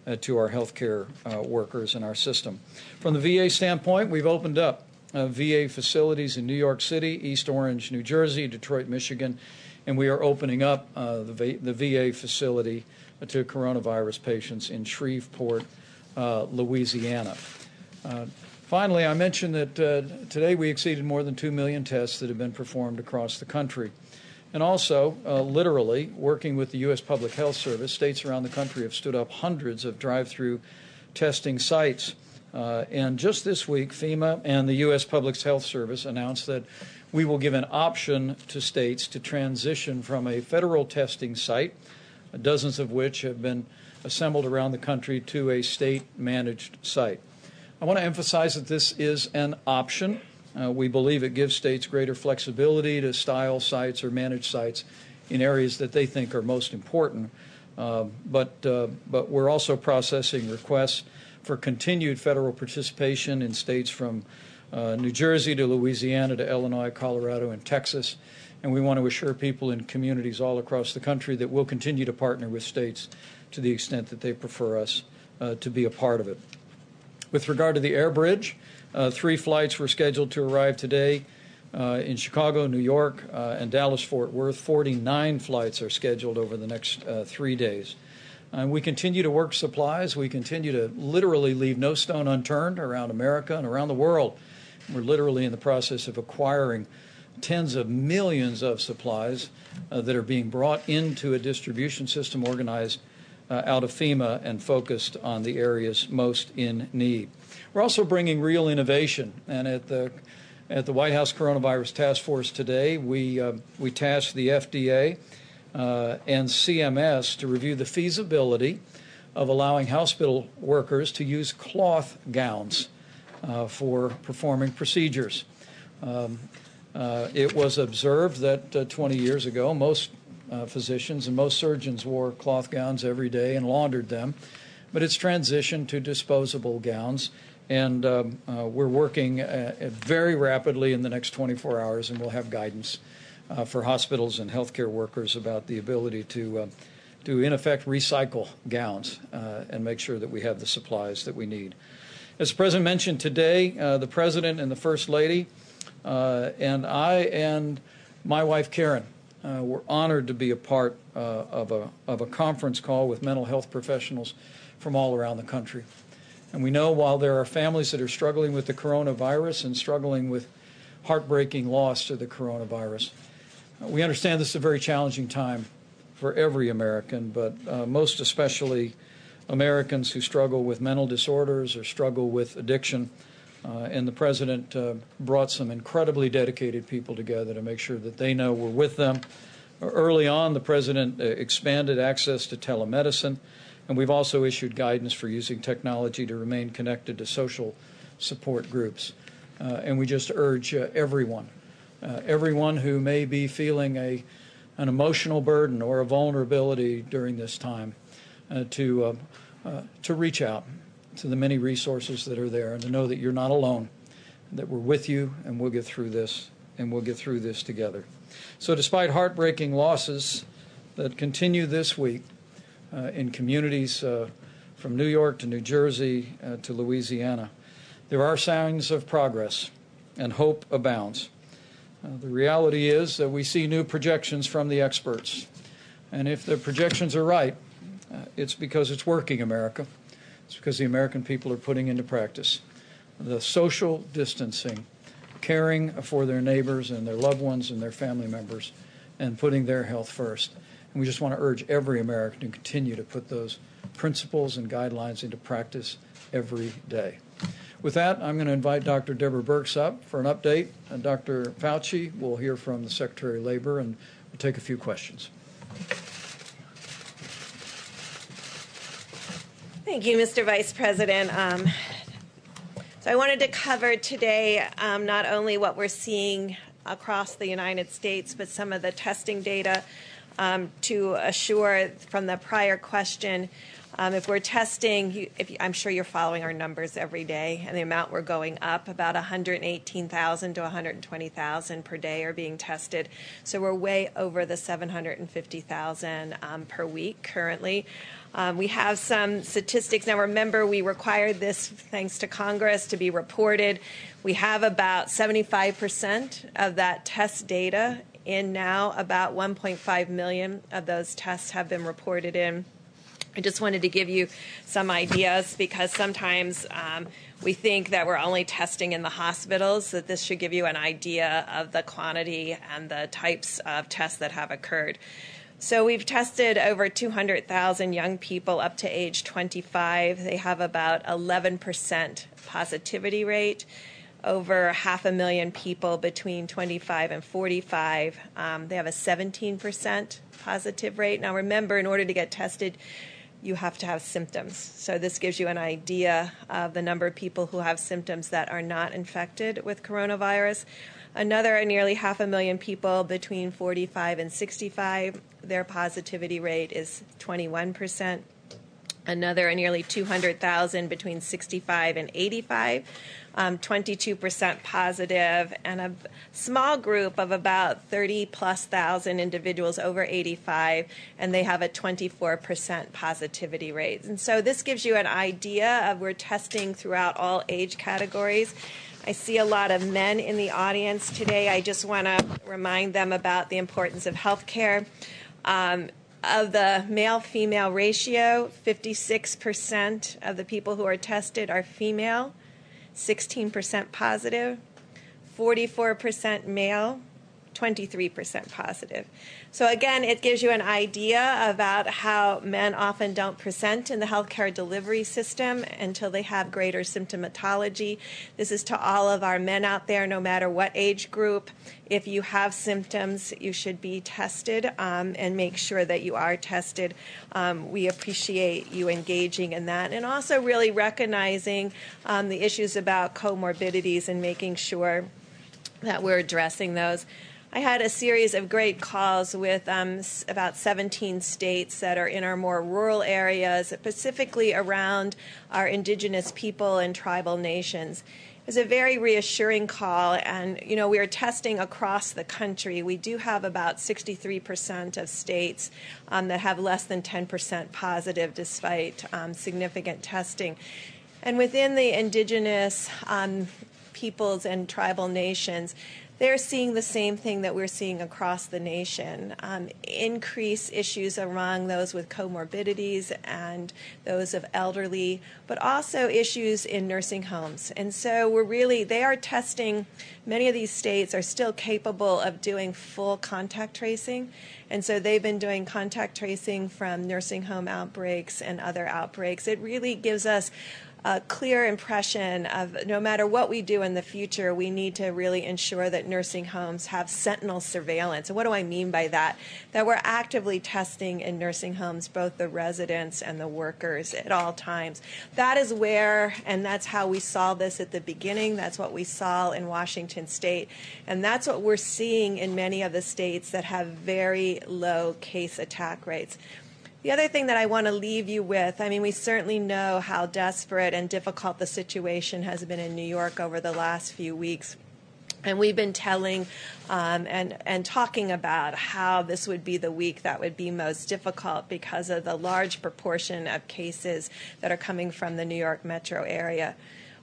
Speaker 11: uh, to our healthcare uh, workers and our system. From the VA standpoint, we've opened up uh, VA facilities in New York City, East Orange, New Jersey, Detroit, Michigan, and we are opening up uh, the, the VA facility to coronavirus patients in Shreveport, uh, Louisiana. Finally, I mentioned that uh, today we exceeded more than 2 million tests that have been performed across the country. And also, uh, literally, working with the U.S. Public Health Service, states around the country have stood up hundreds of drive through testing sites. Uh, and just this week, FEMA and the U.S. Public Health Service announced that we will give an option to states to transition from a federal testing site, dozens of which have been assembled around the country, to a state managed site. I want to emphasize that this is an option. Uh, we believe it gives states greater flexibility to style sites or manage sites in areas that they think are most important. Uh, but, uh, but we're also processing requests for continued federal participation in states from uh, New Jersey to Louisiana to Illinois, Colorado, and Texas. And we want to assure people in communities all across the country that we'll continue to partner with states to the extent that they prefer us uh, to be a part of it. With regard to the air bridge, uh, three flights were scheduled to arrive today uh, in Chicago, New York, uh, and Dallas Fort Worth. 49 flights are scheduled over the next uh, three days. And we continue to work supplies. We continue to literally leave no stone unturned around America and around the world. We're literally in the process of acquiring tens of millions of supplies uh, that are being brought into a distribution system organized uh, out of FEMA and focused on the areas most in need. We're also bringing real innovation, and at the at the White House Coronavirus Task Force today, we uh, we tasked the FDA uh, and CMS to review the feasibility of allowing hospital workers to use cloth gowns uh, for performing procedures. Um, uh, it was observed that uh, 20 years ago, most uh, physicians and most surgeons wore cloth gowns every day and laundered them, but it's transitioned to disposable gowns and um, uh, we're working uh, very rapidly in the next 24 hours, and we'll have guidance uh, for hospitals and healthcare workers about the ability to, uh, to in effect, recycle gowns uh, and make sure that we have the supplies that we need. As the President mentioned today, uh, the President and the First Lady and I and my wife Karen Uh, were honored to be a part uh, of, a, of a conference call with mental health professionals from all around the country. And we know while there are families that are struggling with the coronavirus and struggling with heartbreaking loss to the coronavirus, uh, we understand this is a very challenging time for every American, but uh, most especially Americans who struggle with mental disorders or struggle with addiction. Uh, and the president uh, brought some incredibly dedicated people together to make sure that they know we're with them. Early on, the president uh, expanded access to telemedicine. And we've also issued guidance for using technology to remain connected to social support groups. Uh, and we just urge uh, everyone, uh, everyone who may be feeling a, an emotional burden or a vulnerability during this time, to, to reach out to the many resources that are there and to know that you're not alone, that we're with you and we'll get through this and we'll get through this together. So, despite heartbreaking losses that continue this week, uh, in communities uh, from New York to New Jersey uh, to Louisiana. There are signs of progress, and hope abounds. the reality is that we see new projections from the experts. And if the projections are right, it's because it's working, America. It's because the American people are putting into practice the social distancing, caring for their neighbors and their loved ones and their family members, and putting their health first. And we just want to urge every American to continue to put those principles and guidelines into practice every day. With that, I'm going to invite Dr. Deborah Birx up for an update. And Dr. Fauci will hear from the Secretary of Labor and we'll take a few questions.
Speaker 12: Thank you, Mr. Vice President. Um, so I wanted to cover today um, not only what we're seeing across the United States, but some of the testing data um, to assure from the prior question. Um, if we're testing, if you, I'm sure you're following our numbers every day, and the amount we're going up, about 118,000 to 120,000 per day are being tested. So we're way over the 750,000 um, per week currently. Um, we have some statistics. Now, remember, we required this, thanks to Congress, to be reported. We have about 75% of that test data in now. About 1.5 million of those tests have been reported in. I just wanted to give you some ideas because sometimes um, we think that we're only testing in the hospitals, that this should give you an idea of the quantity and the types of tests that have occurred. So we've tested over 200,000 young people up to age 25. They have about 11% positivity rate. Over half a million people between 25 and 45. Um, they have a 17% positive rate. Now, remember, in order to get tested, you have to have symptoms. So, this gives you an idea of the number of people who have symptoms that are not infected with coronavirus. Another nearly half a million people between 45 and 65, their positivity rate is 21%. Another nearly 200,000 between 65 and 85, um, 22% positive, and a small group of about 30 plus thousand individuals over 85, and they have a 24% positivity rate. And so this gives you an idea of we're testing throughout all age categories. I see a lot of men in the audience today. I just want to remind them about the importance of health care. Um, of the male female ratio, 56% of the people who are tested are female, 16% positive, 44% male, 23% positive. So, again, it gives you an idea about how men often don't present in the healthcare delivery system until they have greater symptomatology. This is to all of our men out there, no matter what age group. If you have symptoms, you should be tested um, and make sure that you are tested. Um, we appreciate you engaging in that and also really recognizing um, the issues about comorbidities and making sure that we're addressing those. I had a series of great calls with um, about 17 states that are in our more rural areas, specifically around our indigenous people and tribal nations. It was a very reassuring call, and you know we are testing across the country. We do have about 63% of states um, that have less than 10% positive, despite um, significant testing. And within the indigenous um, peoples and tribal nations, they're seeing the same thing that we're seeing across the nation um, increase issues among those with comorbidities and those of elderly, but also issues in nursing homes. And so we're really, they are testing, many of these states are still capable of doing full contact tracing. And so they've been doing contact tracing from nursing home outbreaks and other outbreaks. It really gives us a clear impression of no matter what we do in the future, we need to really ensure that nursing homes have sentinel surveillance. And what do I mean by that? That we're actively testing in nursing homes both the residents and the workers at all times. That is where, and that's how we saw this at the beginning. That's what we saw in Washington state. And that's what we're seeing in many of the states that have very low case attack rates. The other thing that I want to leave you with I mean, we certainly know how desperate and difficult the situation has been in New York over the last few weeks. And we've been telling um, and, and talking about how this would be the week that would be most difficult because of the large proportion of cases that are coming from the New York metro area.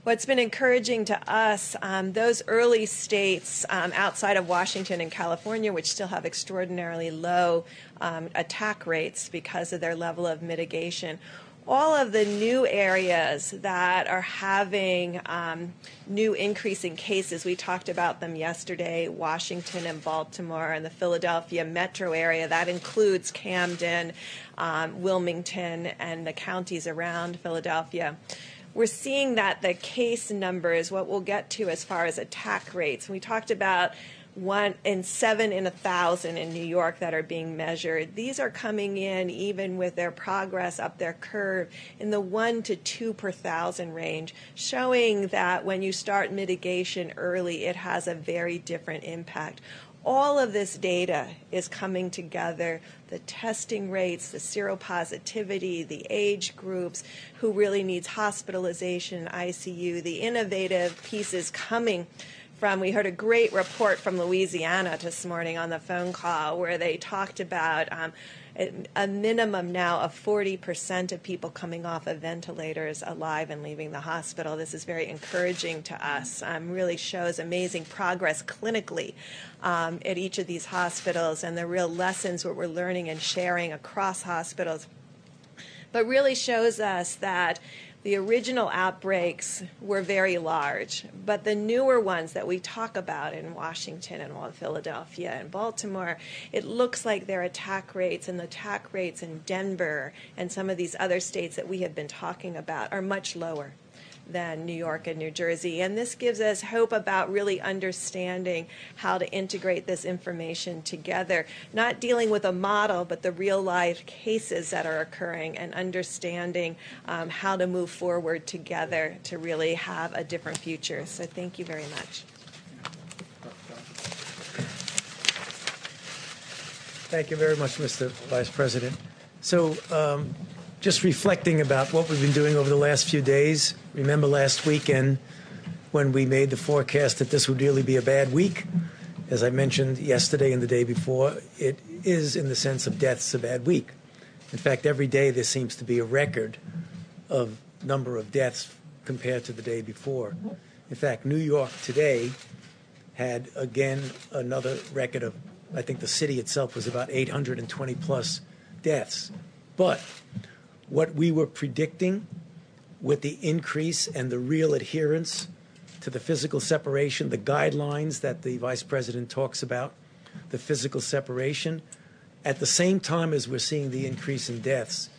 Speaker 12: What's been encouraging to us, um, those early states um, outside of Washington and California, which still have extraordinarily low um, attack rates because of their level of mitigation, all of the new areas that are having um, new increasing cases, we talked about them yesterday Washington and Baltimore and the Philadelphia metro area. That includes Camden, um, Wilmington, and the counties around Philadelphia we're seeing that the case numbers, what we'll get to as far as attack rates, we talked about one in seven in a thousand in New York that are being measured. These are coming in even with their progress up their curve in the one to two per thousand range, showing that when you start mitigation early, it has a very different impact. all of this data is coming together the testing rates, the seropositivity, the age groups, who really needs hospitalization, ICU, the innovative pieces coming from we heard a great report from Louisiana this morning on the phone call where they talked about um, a minimum now of 40% of people coming off of ventilators alive and leaving the hospital. This is very encouraging to us. Um, really shows amazing progress clinically um, at each of these hospitals and the real lessons what we're learning and sharing across hospitals. But really shows us that the original outbreaks were very large, but the newer ones that we talk about in Washington and Philadelphia and Baltimore, it looks like their attack rates and the attack rates in Denver and some of these other states that we have been talking about are much lower than New York and New Jersey. And this gives us hope about really understanding how to integrate this information together, not dealing with a model, but the real life cases that are occurring and understanding um, how to move forward together to really have a different future. So thank you very much.
Speaker 13: Thank you very much, Mr. Vice President. So, um, just reflecting about what we've been doing over the last few days. Remember last weekend when we made the forecast that this would really be a bad week? As I mentioned yesterday and the day before, it is, in the sense of deaths, a bad week. In fact, every day there seems to be a record of number of deaths compared to the day before. In fact, New York today had again another record of, I think the city itself was about 820 plus deaths. But what we were predicting with the increase and the real adherence to the physical separation, the guidelines that the vice president talks about, the physical separation, at the same time as we're seeing the increase in deaths,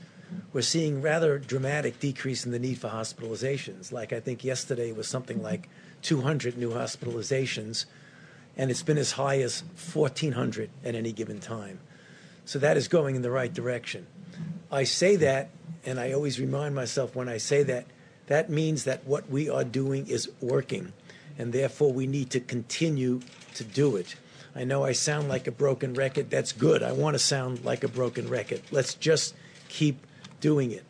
Speaker 13: we're seeing rather dramatic decrease in the need for hospitalizations. Like I think yesterday was something like 200 new hospitalizations, and it's been as high as 1,400 at any given time. So that is going in the right direction. I say that and I always remind myself when I say that, that means that what we are doing is working, and therefore we need to continue to do it. I know I sound like a broken record. That's good. I want to sound like a broken record. Let's just keep doing it.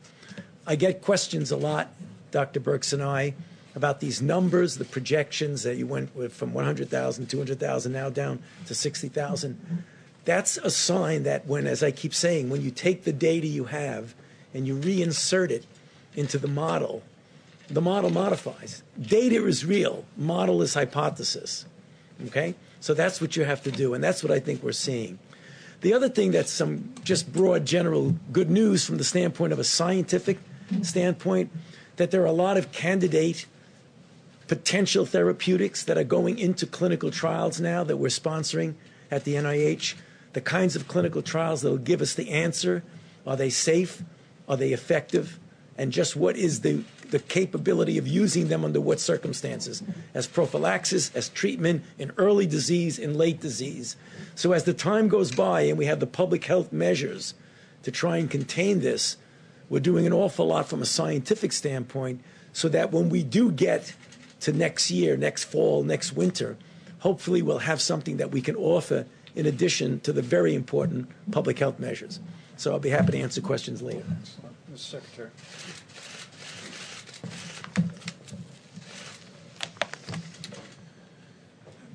Speaker 13: I get questions a lot, Dr. Birx and I, about these numbers, the projections that you went with from 100,000, 200,000, now down to 60,000. That's a sign that when, as I keep saying, when you take the data you have and you reinsert it into the model, the model modifies. Data is real, model is hypothesis. Okay? So that's what you have to do, and that's what I think we're seeing. The other thing that's some just broad general good news from the standpoint of a scientific standpoint, that there are a lot of candidate potential therapeutics that are going into clinical trials now that we're sponsoring at the NIH. The kinds of clinical trials that will give us the answer are they safe? Are they effective? And just what is the, the capability of using them under what circumstances? As prophylaxis, as treatment in early disease, in late disease. So as the time goes by and we have the public health measures to try and contain this, we're doing an awful lot from a scientific standpoint so that when we do get to next year, next fall, next winter, hopefully we'll have something that we can offer in addition to the very important public health measures. So I'll be happy to answer questions later.
Speaker 11: Mr. Secretary.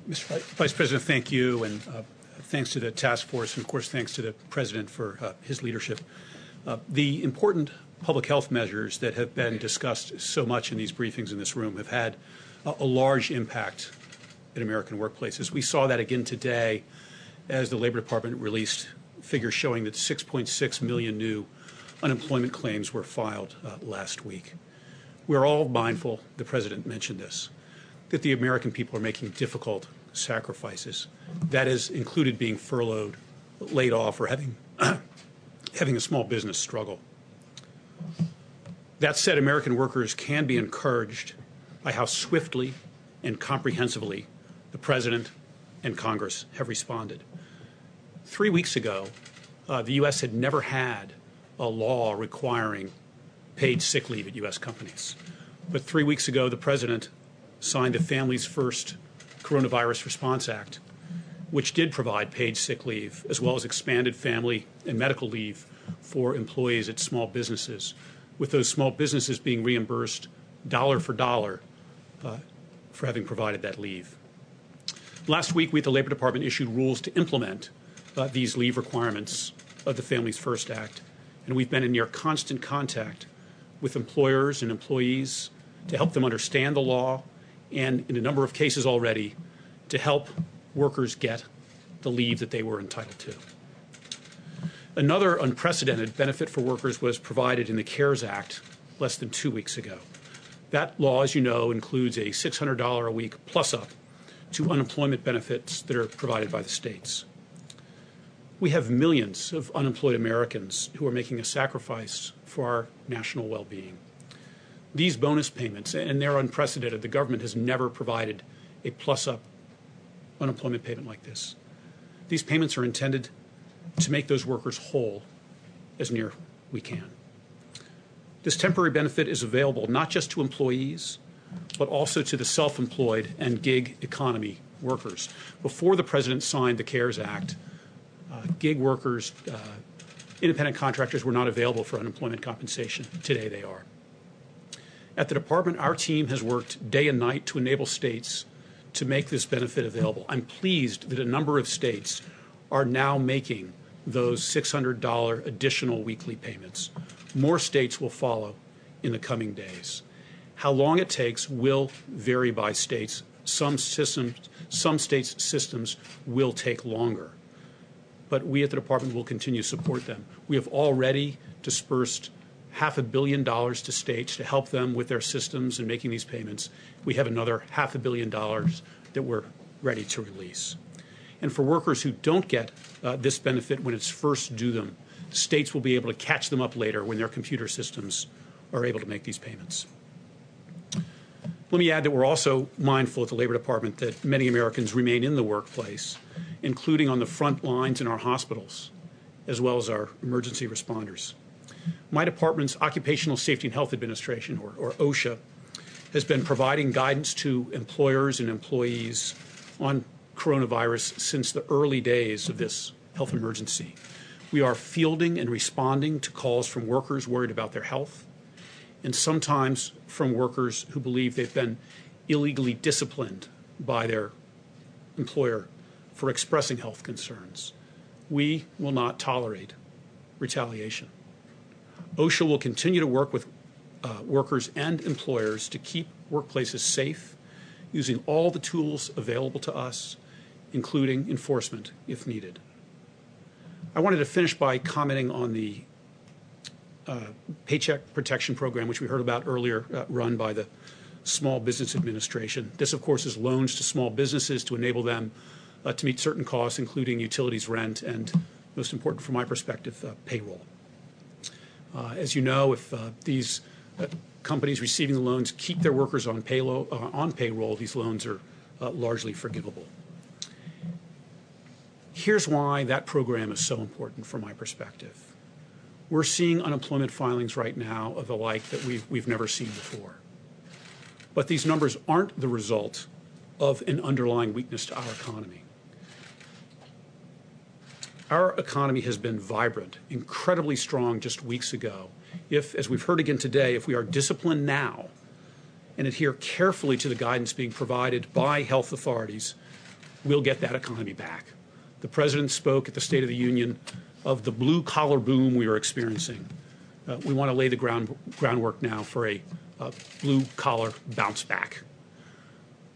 Speaker 14: Mr. Vice President, thank you, and uh, thanks to the task force, and of course, thanks to the President for uh, his leadership. Uh, the important public health measures that have been discussed so much in these briefings in this room have had a, a large impact in American workplaces. We saw that again today as the Labor Department released figures showing that 6.6 million new unemployment claims were filed uh, last week. We're all mindful, the President mentioned this, that the American people are making difficult sacrifices. That has included being furloughed, laid off, or having, having a small business struggle. That said, American workers can be encouraged by how swiftly and comprehensively the President and Congress have responded. Three weeks ago, uh, the U.S. had never had a law requiring paid sick leave at U.S. companies. But three weeks ago, the President signed the Families First Coronavirus Response Act, which did provide paid sick leave as well as expanded family and medical leave for employees at small businesses, with those small businesses being reimbursed dollar for dollar uh, for having provided that leave. Last week, we at the Labor Department issued rules to implement uh, these leave requirements of the Families First Act, and we've been in near constant contact with employers and employees to help them understand the law and, in a number of cases already, to help workers get the leave that they were entitled to. Another unprecedented benefit for workers was provided in the CARES Act less than two weeks ago. That law, as you know, includes a $600 a week plus up to unemployment benefits that are provided by the states. We have millions of unemployed Americans who are making a sacrifice for our national well being. These bonus payments, and they're unprecedented, the government has never provided a plus up unemployment payment like this. These payments are intended to make those workers whole as near we can. This temporary benefit is available not just to employees, but also to the self employed and gig economy workers. Before the President signed the CARES Act, uh, gig workers, uh, independent contractors were not available for unemployment compensation. Today they are. At the department, our team has worked day and night to enable states to make this benefit available. I'm pleased that a number of states are now making those $600 additional weekly payments. More states will follow in the coming days. How long it takes will vary by states. Some systems, some states' systems will take longer. But we at the department will continue to support them. We have already dispersed half a billion dollars to states to help them with their systems and making these payments. We have another half a billion dollars that we're ready to release. And for workers who don't get uh, this benefit when it's first due them, states will be able to catch them up later when their computer systems are able to make these payments. Let me add that we're also mindful at the Labor Department that many Americans remain in the workplace, including on the front lines in our hospitals, as well as our emergency responders. My department's Occupational Safety and Health Administration, or, or OSHA, has been providing guidance to employers and employees on coronavirus since the early days of this health emergency. We are fielding and responding to calls from workers worried about their health, and sometimes from workers who believe they've been illegally disciplined by their employer for expressing health concerns. We will not tolerate retaliation. OSHA will continue to work with uh, workers and employers to keep workplaces safe using all the tools available to us, including enforcement if needed. I wanted to finish by commenting on the Paycheck Protection Program, which we heard about earlier, uh, run by the Small Business Administration. This, of course, is loans to small businesses to enable them uh, to meet certain costs, including utilities, rent, and most important from my perspective, uh, payroll. Uh, as you know, if uh, these companies receiving the loans keep their workers on payroll, on payroll these loans are largely forgivable. Here's why that program is so important from my perspective. We're seeing unemployment filings right now of the like that we've, we've never seen before. But these numbers aren't the result of an underlying weakness to our economy. Our economy has been vibrant, incredibly strong just weeks ago. If, as we've heard again today, if we are disciplined now and adhere carefully to the guidance being provided by health authorities, we'll get that economy back. The president spoke at the State of the Union of the blue collar boom we are experiencing. Uh, we want to lay the ground, groundwork now for a uh, blue collar bounce back.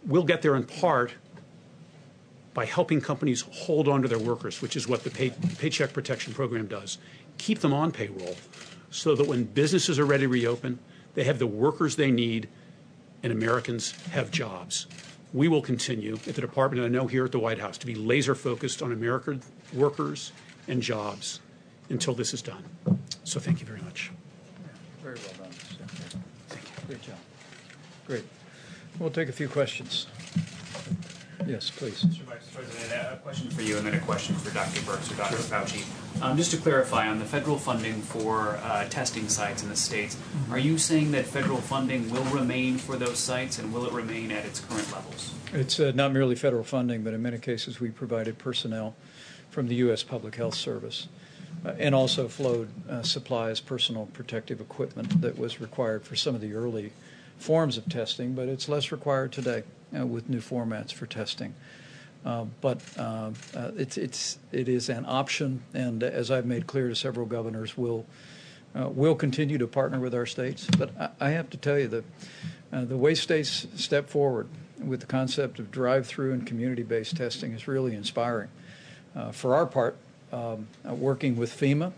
Speaker 14: We'll get there in part by helping companies hold on to their workers, which is what the pay, Paycheck Protection Program does. Keep them on payroll so that when businesses are ready to reopen, they have the workers they need and Americans have jobs. We will continue at the department, and I know here at the White House, to be laser focused on American workers and jobs until this is done. So thank you very much.
Speaker 11: Very well done. Thank you. Great job. Great. We'll take a few questions. Yes, please.
Speaker 4: Mr. Vice President, a question for you and then a question for Dr. Birx or Dr. Fauci. Um, just to clarify, on the federal funding for uh, testing sites in the states,
Speaker 11: Mm-hmm.
Speaker 4: are you saying that federal funding will remain for those sites and will it remain at its current levels?
Speaker 11: It's uh, not merely federal funding, but in many cases we provided personnel from the U.S. Public Health Service uh, and also flowed uh, supplies, personal protective equipment that was required for some of the early forms of testing, but it's less required today uh, with new formats for testing. Uh, but uh, it's, it's, it is an option, and as I've made clear to several governors, we'll, uh, we'll continue to partner with our states. But I, I have to tell you that the way states step forward with the concept of drive-through and community-based testing is really inspiring. Uh, for our part, um, working with FEMA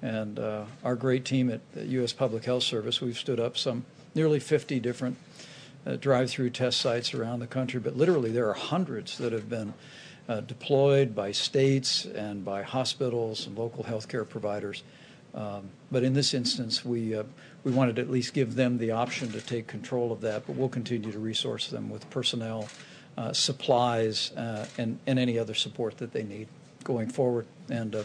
Speaker 11: and our great team at the U.S. Public Health Service, we've stood up some nearly 50 different uh, drive-through test sites around the country, but literally there are hundreds that have been uh, deployed by states and by hospitals and local healthcare providers. Um, but in this instance, we uh, we wanted to at least give them the option to take control of that. But we'll continue to resource them with personnel, uh, supplies, uh, and and any other support that they need going forward. And uh,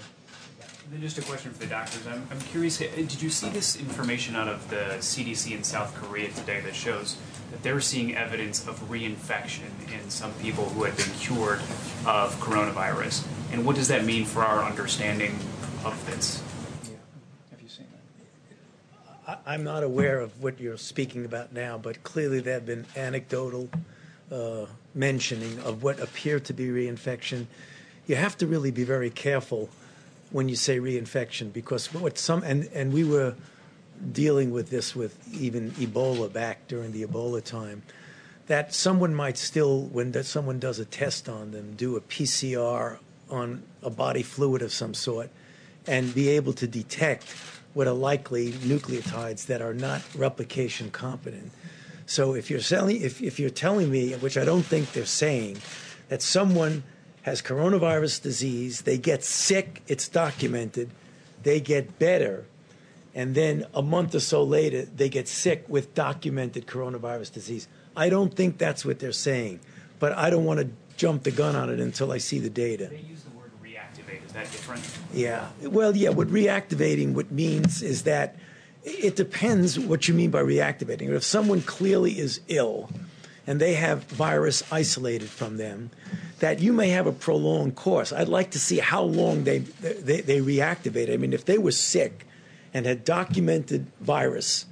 Speaker 4: then just a question for the doctors. I'm, I'm curious, did you see this information out of the CDC in South Korea today that shows that they're seeing evidence of reinfection in some people who had been cured of coronavirus? And what does that mean for our understanding of this?
Speaker 11: Have you seen
Speaker 13: that? I'm not aware of what you're speaking about now, but clearly there have been anecdotal uh, mentioning of what appeared to be reinfection. You have to really be very careful when you say reinfection because what some and and we were dealing with this with even Ebola back during the Ebola time that someone might still when that someone does a test on them do a PCR on a body fluid of some sort and be able to detect what are likely nucleotides that are not replication competent. So if you're selling if, if you're telling me, which I don't think they're saying, that someone has coronavirus disease, they get sick, it's documented, they get better, and then a month or so later, they get sick with documented coronavirus disease. I don't think that's what they're saying, but I don't want to jump the gun on it until I see the data.
Speaker 4: They use the word reactivate. Is that different?
Speaker 13: Yeah. Well, yeah, what reactivating what means is that it depends what you mean by reactivating. If someone clearly is ill and they have virus isolated from them, that you may have a prolonged course. I'd like to see how long they, they, they reactivate. I mean, if they were sick and had documented virus,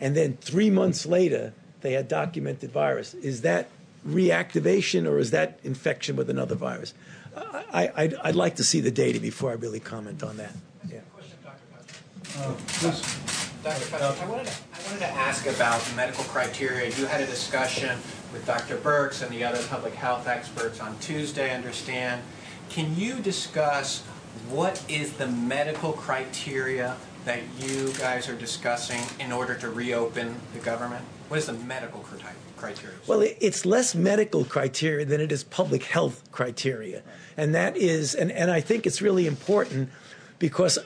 Speaker 13: and then three months later they had documented virus, is that reactivation or is that infection with another virus? I, I'd, I'd like to see the data before I really comment on that. Yeah.
Speaker 9: Uh, Dr. Fauci, I wanted, to, I wanted to ask about the medical criteria. You had a discussion with Dr. Birx and the other public health experts on Tuesday, I understand. Can you discuss what is the medical criteria that you guys are discussing in order to reopen the government? What is the medical criteria?
Speaker 13: Well, it's less medical criteria than it is public health criteria. And that is, and, and I think it's really important because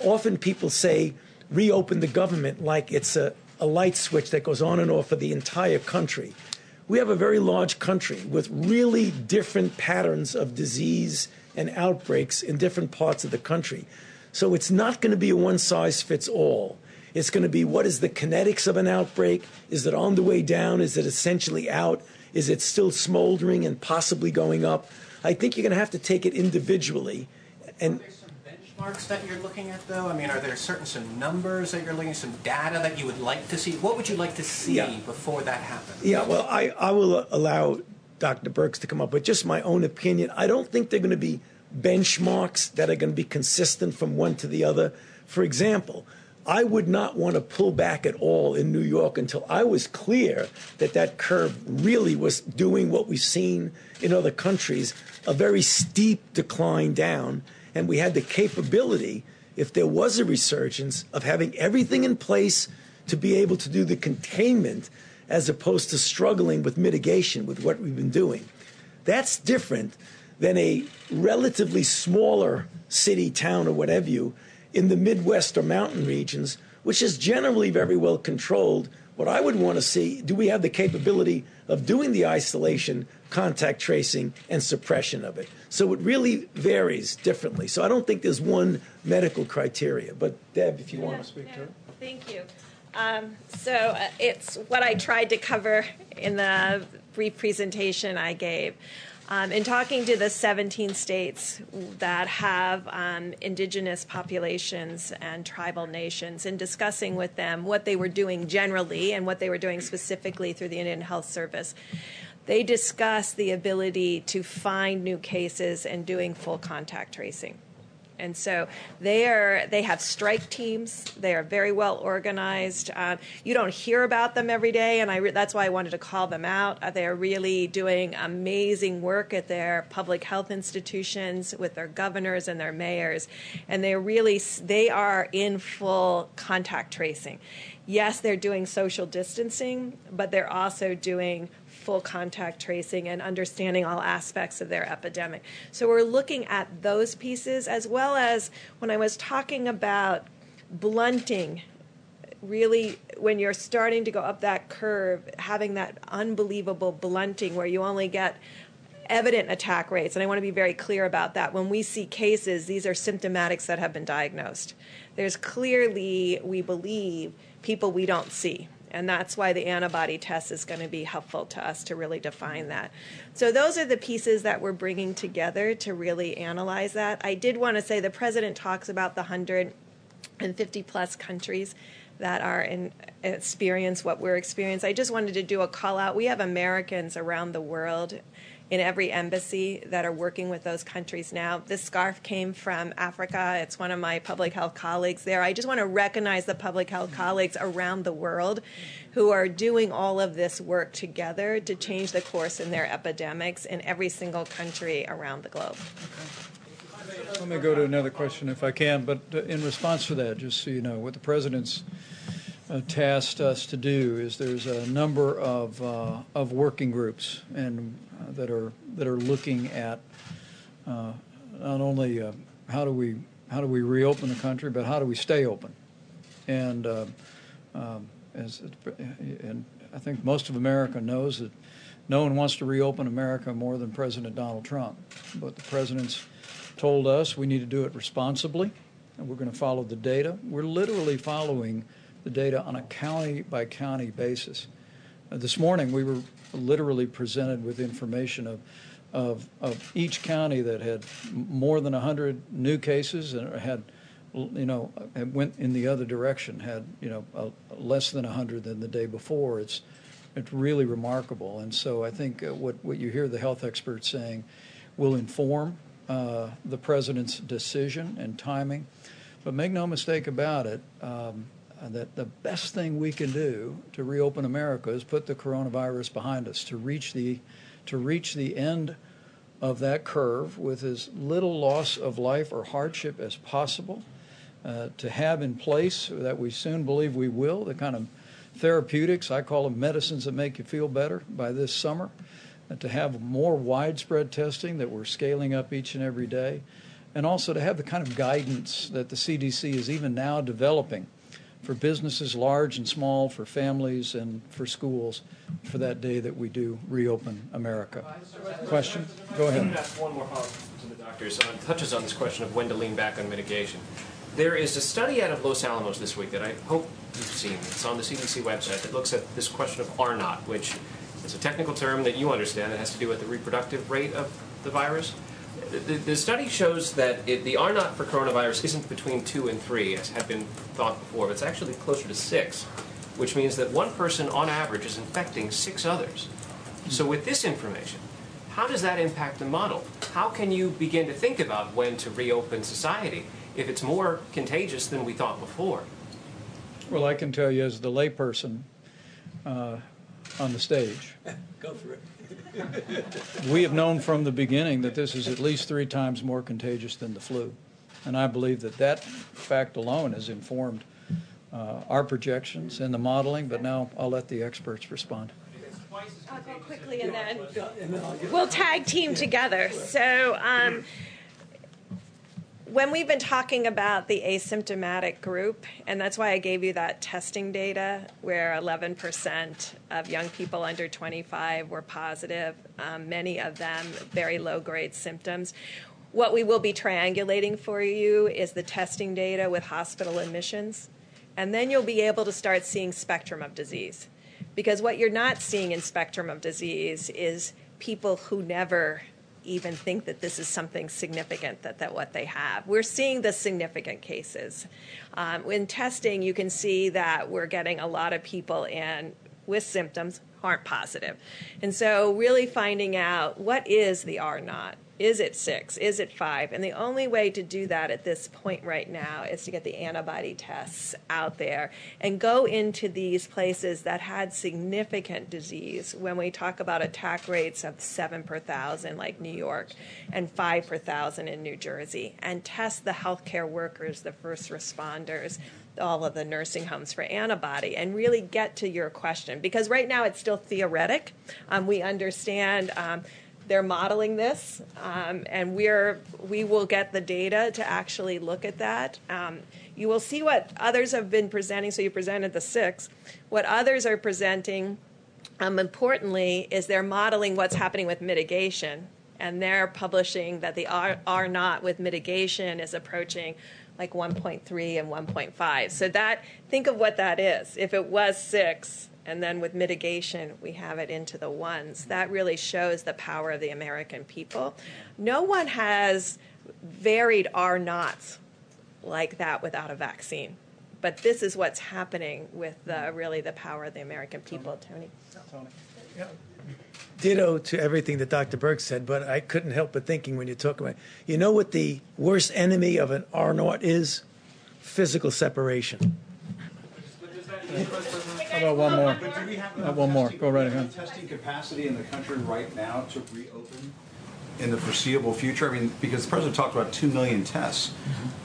Speaker 13: often people say reopen the government like it's a, a light switch that goes on and off for the entire country we have a very large country with really different patterns of disease and outbreaks in different parts of the country. So it's not going to be a one size fits all. It's going to be what is the kinetics of an outbreak? Is it on the way down? Is it essentially out? Is it still smoldering and possibly going up? I think you're going to have to take it individually. And
Speaker 9: benchmarks that you're looking at, though? I mean, are there certain some numbers that you're looking at, some data that you would like to see? What would you like to see
Speaker 13: Yeah.
Speaker 9: before that happens?
Speaker 13: Yeah, well, I, I will allow Dr. Birx to come up with just my own opinion. I don't think they're going to be benchmarks that are going to be consistent from one to the other. For example, I would not want to pull back at all in New York until I was clear that that curve really was doing what we've seen in other countries a very steep decline down. And we had the capability, if there was a resurgence, of having everything in place to be able to do the containment as opposed to struggling with mitigation with what we've been doing. That's different than a relatively smaller city, town, or whatever you in the Midwest or mountain regions, which is generally very well controlled. What I would want to see do we have the capability of doing the isolation, contact tracing, and suppression of it? So it really varies differently. So I don't think there's one medical criteria. But Deb, if you want to speak to it.
Speaker 12: Thank you. Um, so uh, it's what I tried to cover in the brief presentation I gave. Um, in talking to the 17 states that have um, indigenous populations and tribal nations and discussing with them what they were doing generally and what they were doing specifically through the Indian Health Service, they discuss the ability to find new cases and doing full contact tracing. And so they are they have strike teams. They are very well organized. Uh, you don't hear about them every day, and I re- that's why I wanted to call them out. Uh, they are really doing amazing work at their public health institutions with their governors and their mayors, and they really they are in full contact tracing. Yes, they're doing social distancing, but they're also doing full contact tracing and understanding all aspects of their epidemic. So we're looking at those pieces as well as when I was talking about blunting really when you're starting to go up that curve having that unbelievable blunting where you only get evident attack rates. And i want to be very clear about that. When we see cases these are symptomatics that have been diagnosed. There's clearly we believe people we don't see and that's why the antibody test is going to be helpful to us to really define that. So, those are the pieces that we're bringing together to really analyze that. I did want to say the president talks about the 150 plus countries that are in experience what we're experiencing. I just wanted to do a call out. We have Americans around the world in every embassy that are working with those countries now. This scarf came from Africa. It's one of my public health colleagues there. I just want to recognize the public health colleagues around the world who are doing all of this work together to change the course in their epidemics in every single country around the globe.
Speaker 11: Let me go to another question if I can, but uh, in response to that, just so you know, what the president's tasked us to do is there's a number of, uh, of working groups and uh, that are that are looking at uh, not only uh, how do we how do we reopen the country, but how do we stay open, and uh, um, as and I think most of America knows that no one wants to reopen America more than President Donald Trump, but the president's told us we need to do it responsibly, and we're going to follow the data. We're literally following the data on a county by county basis. Uh, this morning, we were literally presented with information of, of, of each county that had more than 100 new cases and had, you know, went in the other direction, had, you know, a, less than 100 than the day before. It's, it's really remarkable. And so I think uh, what, what you hear the health experts saying will inform uh, the president's decision and timing. But make no mistake about it, um, that the best thing we can do to reopen America is put the coronavirus behind us, to reach the, to reach the end of that curve with as little loss of life or hardship as possible, uh, to have in place that we soon believe we will, the kind of therapeutics, I call them medicines that make you feel better by this summer, and to have more widespread testing that we're scaling up each and every day, and also to have the kind of guidance that the CDC is even now developing for businesses large and small, for families and for schools, for that day that we do reopen America. Question? Go ahead.
Speaker 6: I'm going to ask one more follow-up to the doctors. Touches on this question of when to lean back on mitigation. There is a study out of Los Alamos this week that I hope you've seen. It's on the CDC website that looks at this question of R naught, which is a technical term that you understand that has to do with the reproductive rate of the virus the, the, study shows that it, the R naught for coronavirus isn't between two and three, as had been thought before. But it's actually closer to six, which means that one person on average is infecting six others. So, with this information, how does that impact the model? How can you begin to think about when to reopen society if it's more contagious than we thought before?
Speaker 11: Well, I can tell you as the layperson uh, on the stage.
Speaker 15: Go for it
Speaker 11: we have known from the beginning that this is at least three times more contagious than the flu. And I believe that that fact alone has informed uh, our projections and the modeling, but now I'll let the experts respond.
Speaker 12: I'll go quickly and then we'll tag team together. So, um, when we've been talking about the asymptomatic group, and that's why I gave you that testing data where 11% of young people under 25 were positive, um, many of them very low grade symptoms. What we will be triangulating for you is the testing data with hospital admissions, and then you'll be able to start seeing spectrum of disease Because what you're not seeing in spectrum of disease is people who never even think that this is something significant that, that what they have. We're seeing the significant cases. Um, in testing, you can see that we're getting a lot of people in with symptoms aren't positive. And so really finding out what is the R naught. Is it six? Is it five? And the only way to do that at this point right now is to get the antibody tests out there and go into these places that had significant disease. When we talk about attack rates of seven per thousand, like New York, and five per thousand in New Jersey, and test the healthcare workers, the first responders, all of the nursing homes for antibody and really get to your question because right now it's still theoretic. Um, we understand um, they're modeling this, um, and we're we will get the data to actually look at that. Um, you will see what others have been presenting. So you presented the six. What others are presenting, um, importantly, is they're modeling what's happening with mitigation, and they're publishing that the R, R naught with mitigation is approaching like 1.3 and 1.5. So that think of what that is. If it was six, and then with mitigation, we have it into the ones. That really shows the power of the American people. No one has varied R naughts like that without a vaccine. But this is what's happening with the, really the power of the American people, Tony.
Speaker 13: Tony. Yeah. Ditto to everything that Dr. Birx said, but I couldn't help but thinking when you talk about, you know what the worst enemy of an R naught is? Physical separation.
Speaker 11: How about one more?
Speaker 3: But do we have
Speaker 11: Uh,
Speaker 3: enough
Speaker 11: one more.
Speaker 3: testing-
Speaker 11: Go right
Speaker 3: do we have
Speaker 11: ahead.
Speaker 3: Testing capacity in the country right now to reopen in the foreseeable future? I mean, because the president talked about 2 million tests.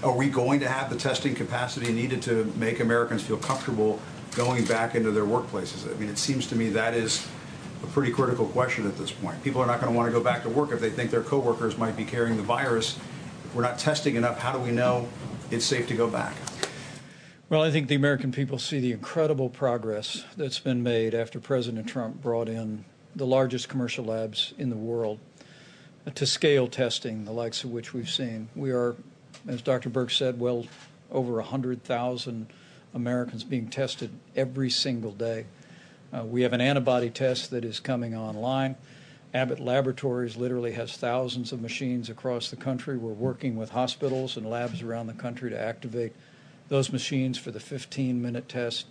Speaker 3: Are we going to have the testing capacity needed to make Americans feel comfortable going back into their workplaces? I mean, it seems to me that is a pretty critical question at this point. People are not going to want to go back to work if they think their coworkers might be carrying the virus. If we're not testing enough, how do we know it's safe to go back?
Speaker 11: Well, I think the American people see the incredible progress that's been made after President Trump brought in the largest commercial labs in the world to scale testing, the likes of which we've seen. We are, as Dr. Birx said, well over 100,000 Americans being tested every single day. Uh, we have an antibody test that is coming online. Abbott Laboratories literally has thousands of machines across the country. We're working with hospitals and labs around the country to activate those machines for the 15-minute test.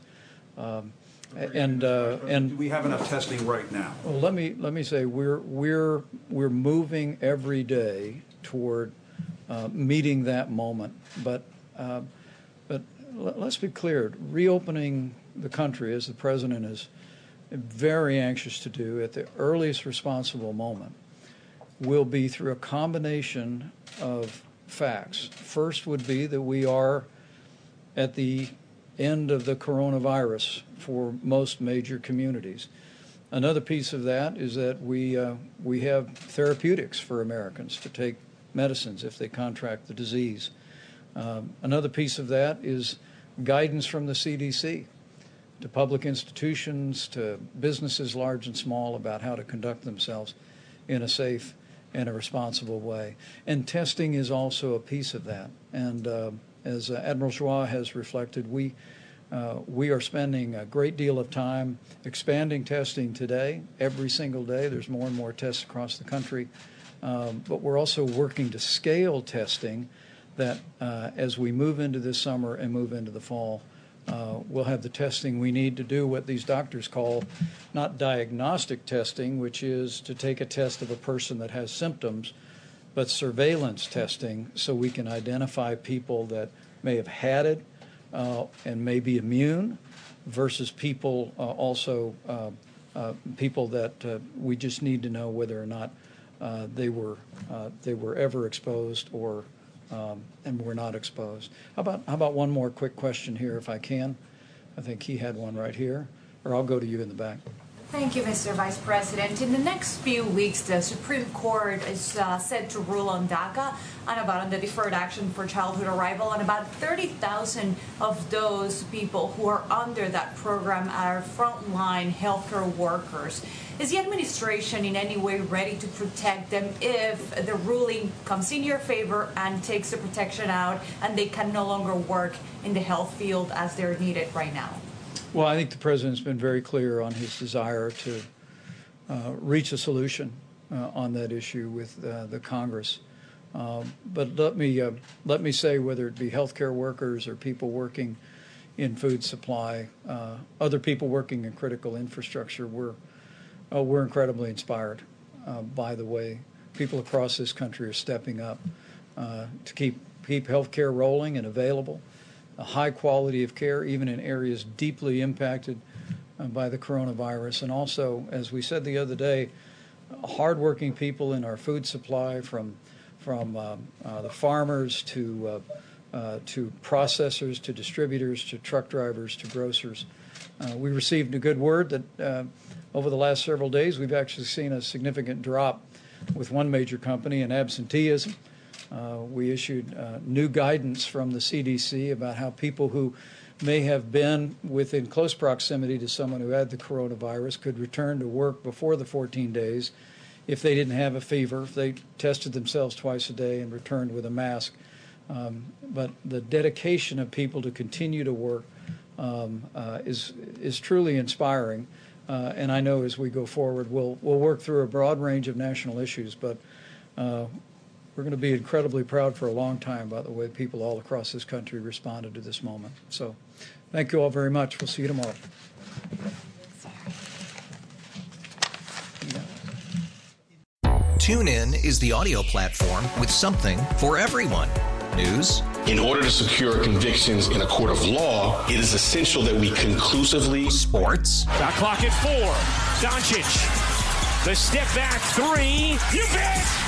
Speaker 11: Um, and uh, and
Speaker 3: Do we have enough testing right now?
Speaker 11: well, let me let me say we're we're we're moving every day toward uh, meeting that moment. But uh, but l- let's be clear: reopening the country, as the president is very anxious to do at the earliest responsible moment, will be through a combination of facts. First would be that we are at the end of the coronavirus for most major communities. Another piece of that is that we, uh, we have therapeutics for Americans to take medicines if they contract the disease. Um, another piece of that is guidance from the CDC to public institutions, to businesses large and small about how to conduct themselves in a safe and a responsible way. And testing is also a piece of that. And uh, as uh, Admiral Giroir has reflected, we uh, we are spending a great deal of time expanding testing today. Every single day, there's more and more tests across the country. Um, but we're also working to scale testing that uh, as we move into this summer and move into the fall, uh, we'll have the testing we need to do what these doctors call not diagnostic testing, which is to take a test of a person that has symptoms, but surveillance testing so we can identify people that may have had it uh, and may be immune versus people uh, also uh, uh, people that uh, we just need to know whether or not uh, they were they were ever exposed or um, and were not exposed. How about how about one more quick question here, if I can? I think he had one right here, or I'll go to you in the back.
Speaker 15: Thank you, Mr. Vice President. In the next few weeks, the Supreme Court is uh, set to rule on DACA and about on the deferred action for childhood arrival, and about 30,000 of those people who are under that program are frontline healthcare workers. Is the administration in any way ready to protect them if the ruling comes in your favor and takes the protection out and they can no longer work in the health field as they're needed right now?
Speaker 11: Well, I think the president's been very clear on his desire to uh, reach a solution uh, on that issue with uh, the Congress. Um, but let me uh, let me say, whether it be healthcare workers or people working in food supply, uh, other people working in critical infrastructure, we're uh, we're incredibly inspired by the way people across this country are stepping up to keep keep healthcare rolling and available, a high quality of care, even in areas deeply impacted by the coronavirus, and also, as we said the other day, hardworking people in our food supply from from uh, uh, the farmers to uh, uh, to processors to distributors to truck drivers to grocers. Uh, we received a good word that uh, over the last several days we've actually seen a significant drop with one major company in absenteeism. We issued new guidance from the CDC about how people who may have been within close proximity to someone who had the coronavirus could return to work before the 14 days if they didn't have a fever, if they tested themselves twice a day and returned with a mask. Um, but the dedication of people to continue to work um, uh, is is truly inspiring. Uh, and I know as we go forward, we'll we'll work through a broad range of national issues, but uh, we're going to be incredibly proud for a long time about the way people all across this country responded to this moment. So, thank you all very much. We'll see you tomorrow.
Speaker 16: TuneIn is the audio platform with something for everyone. News.
Speaker 17: In order to secure convictions in a court of law, it is essential that we conclusively.
Speaker 16: Sports.
Speaker 18: Got clock at four. Doncic. The step back three. You bet.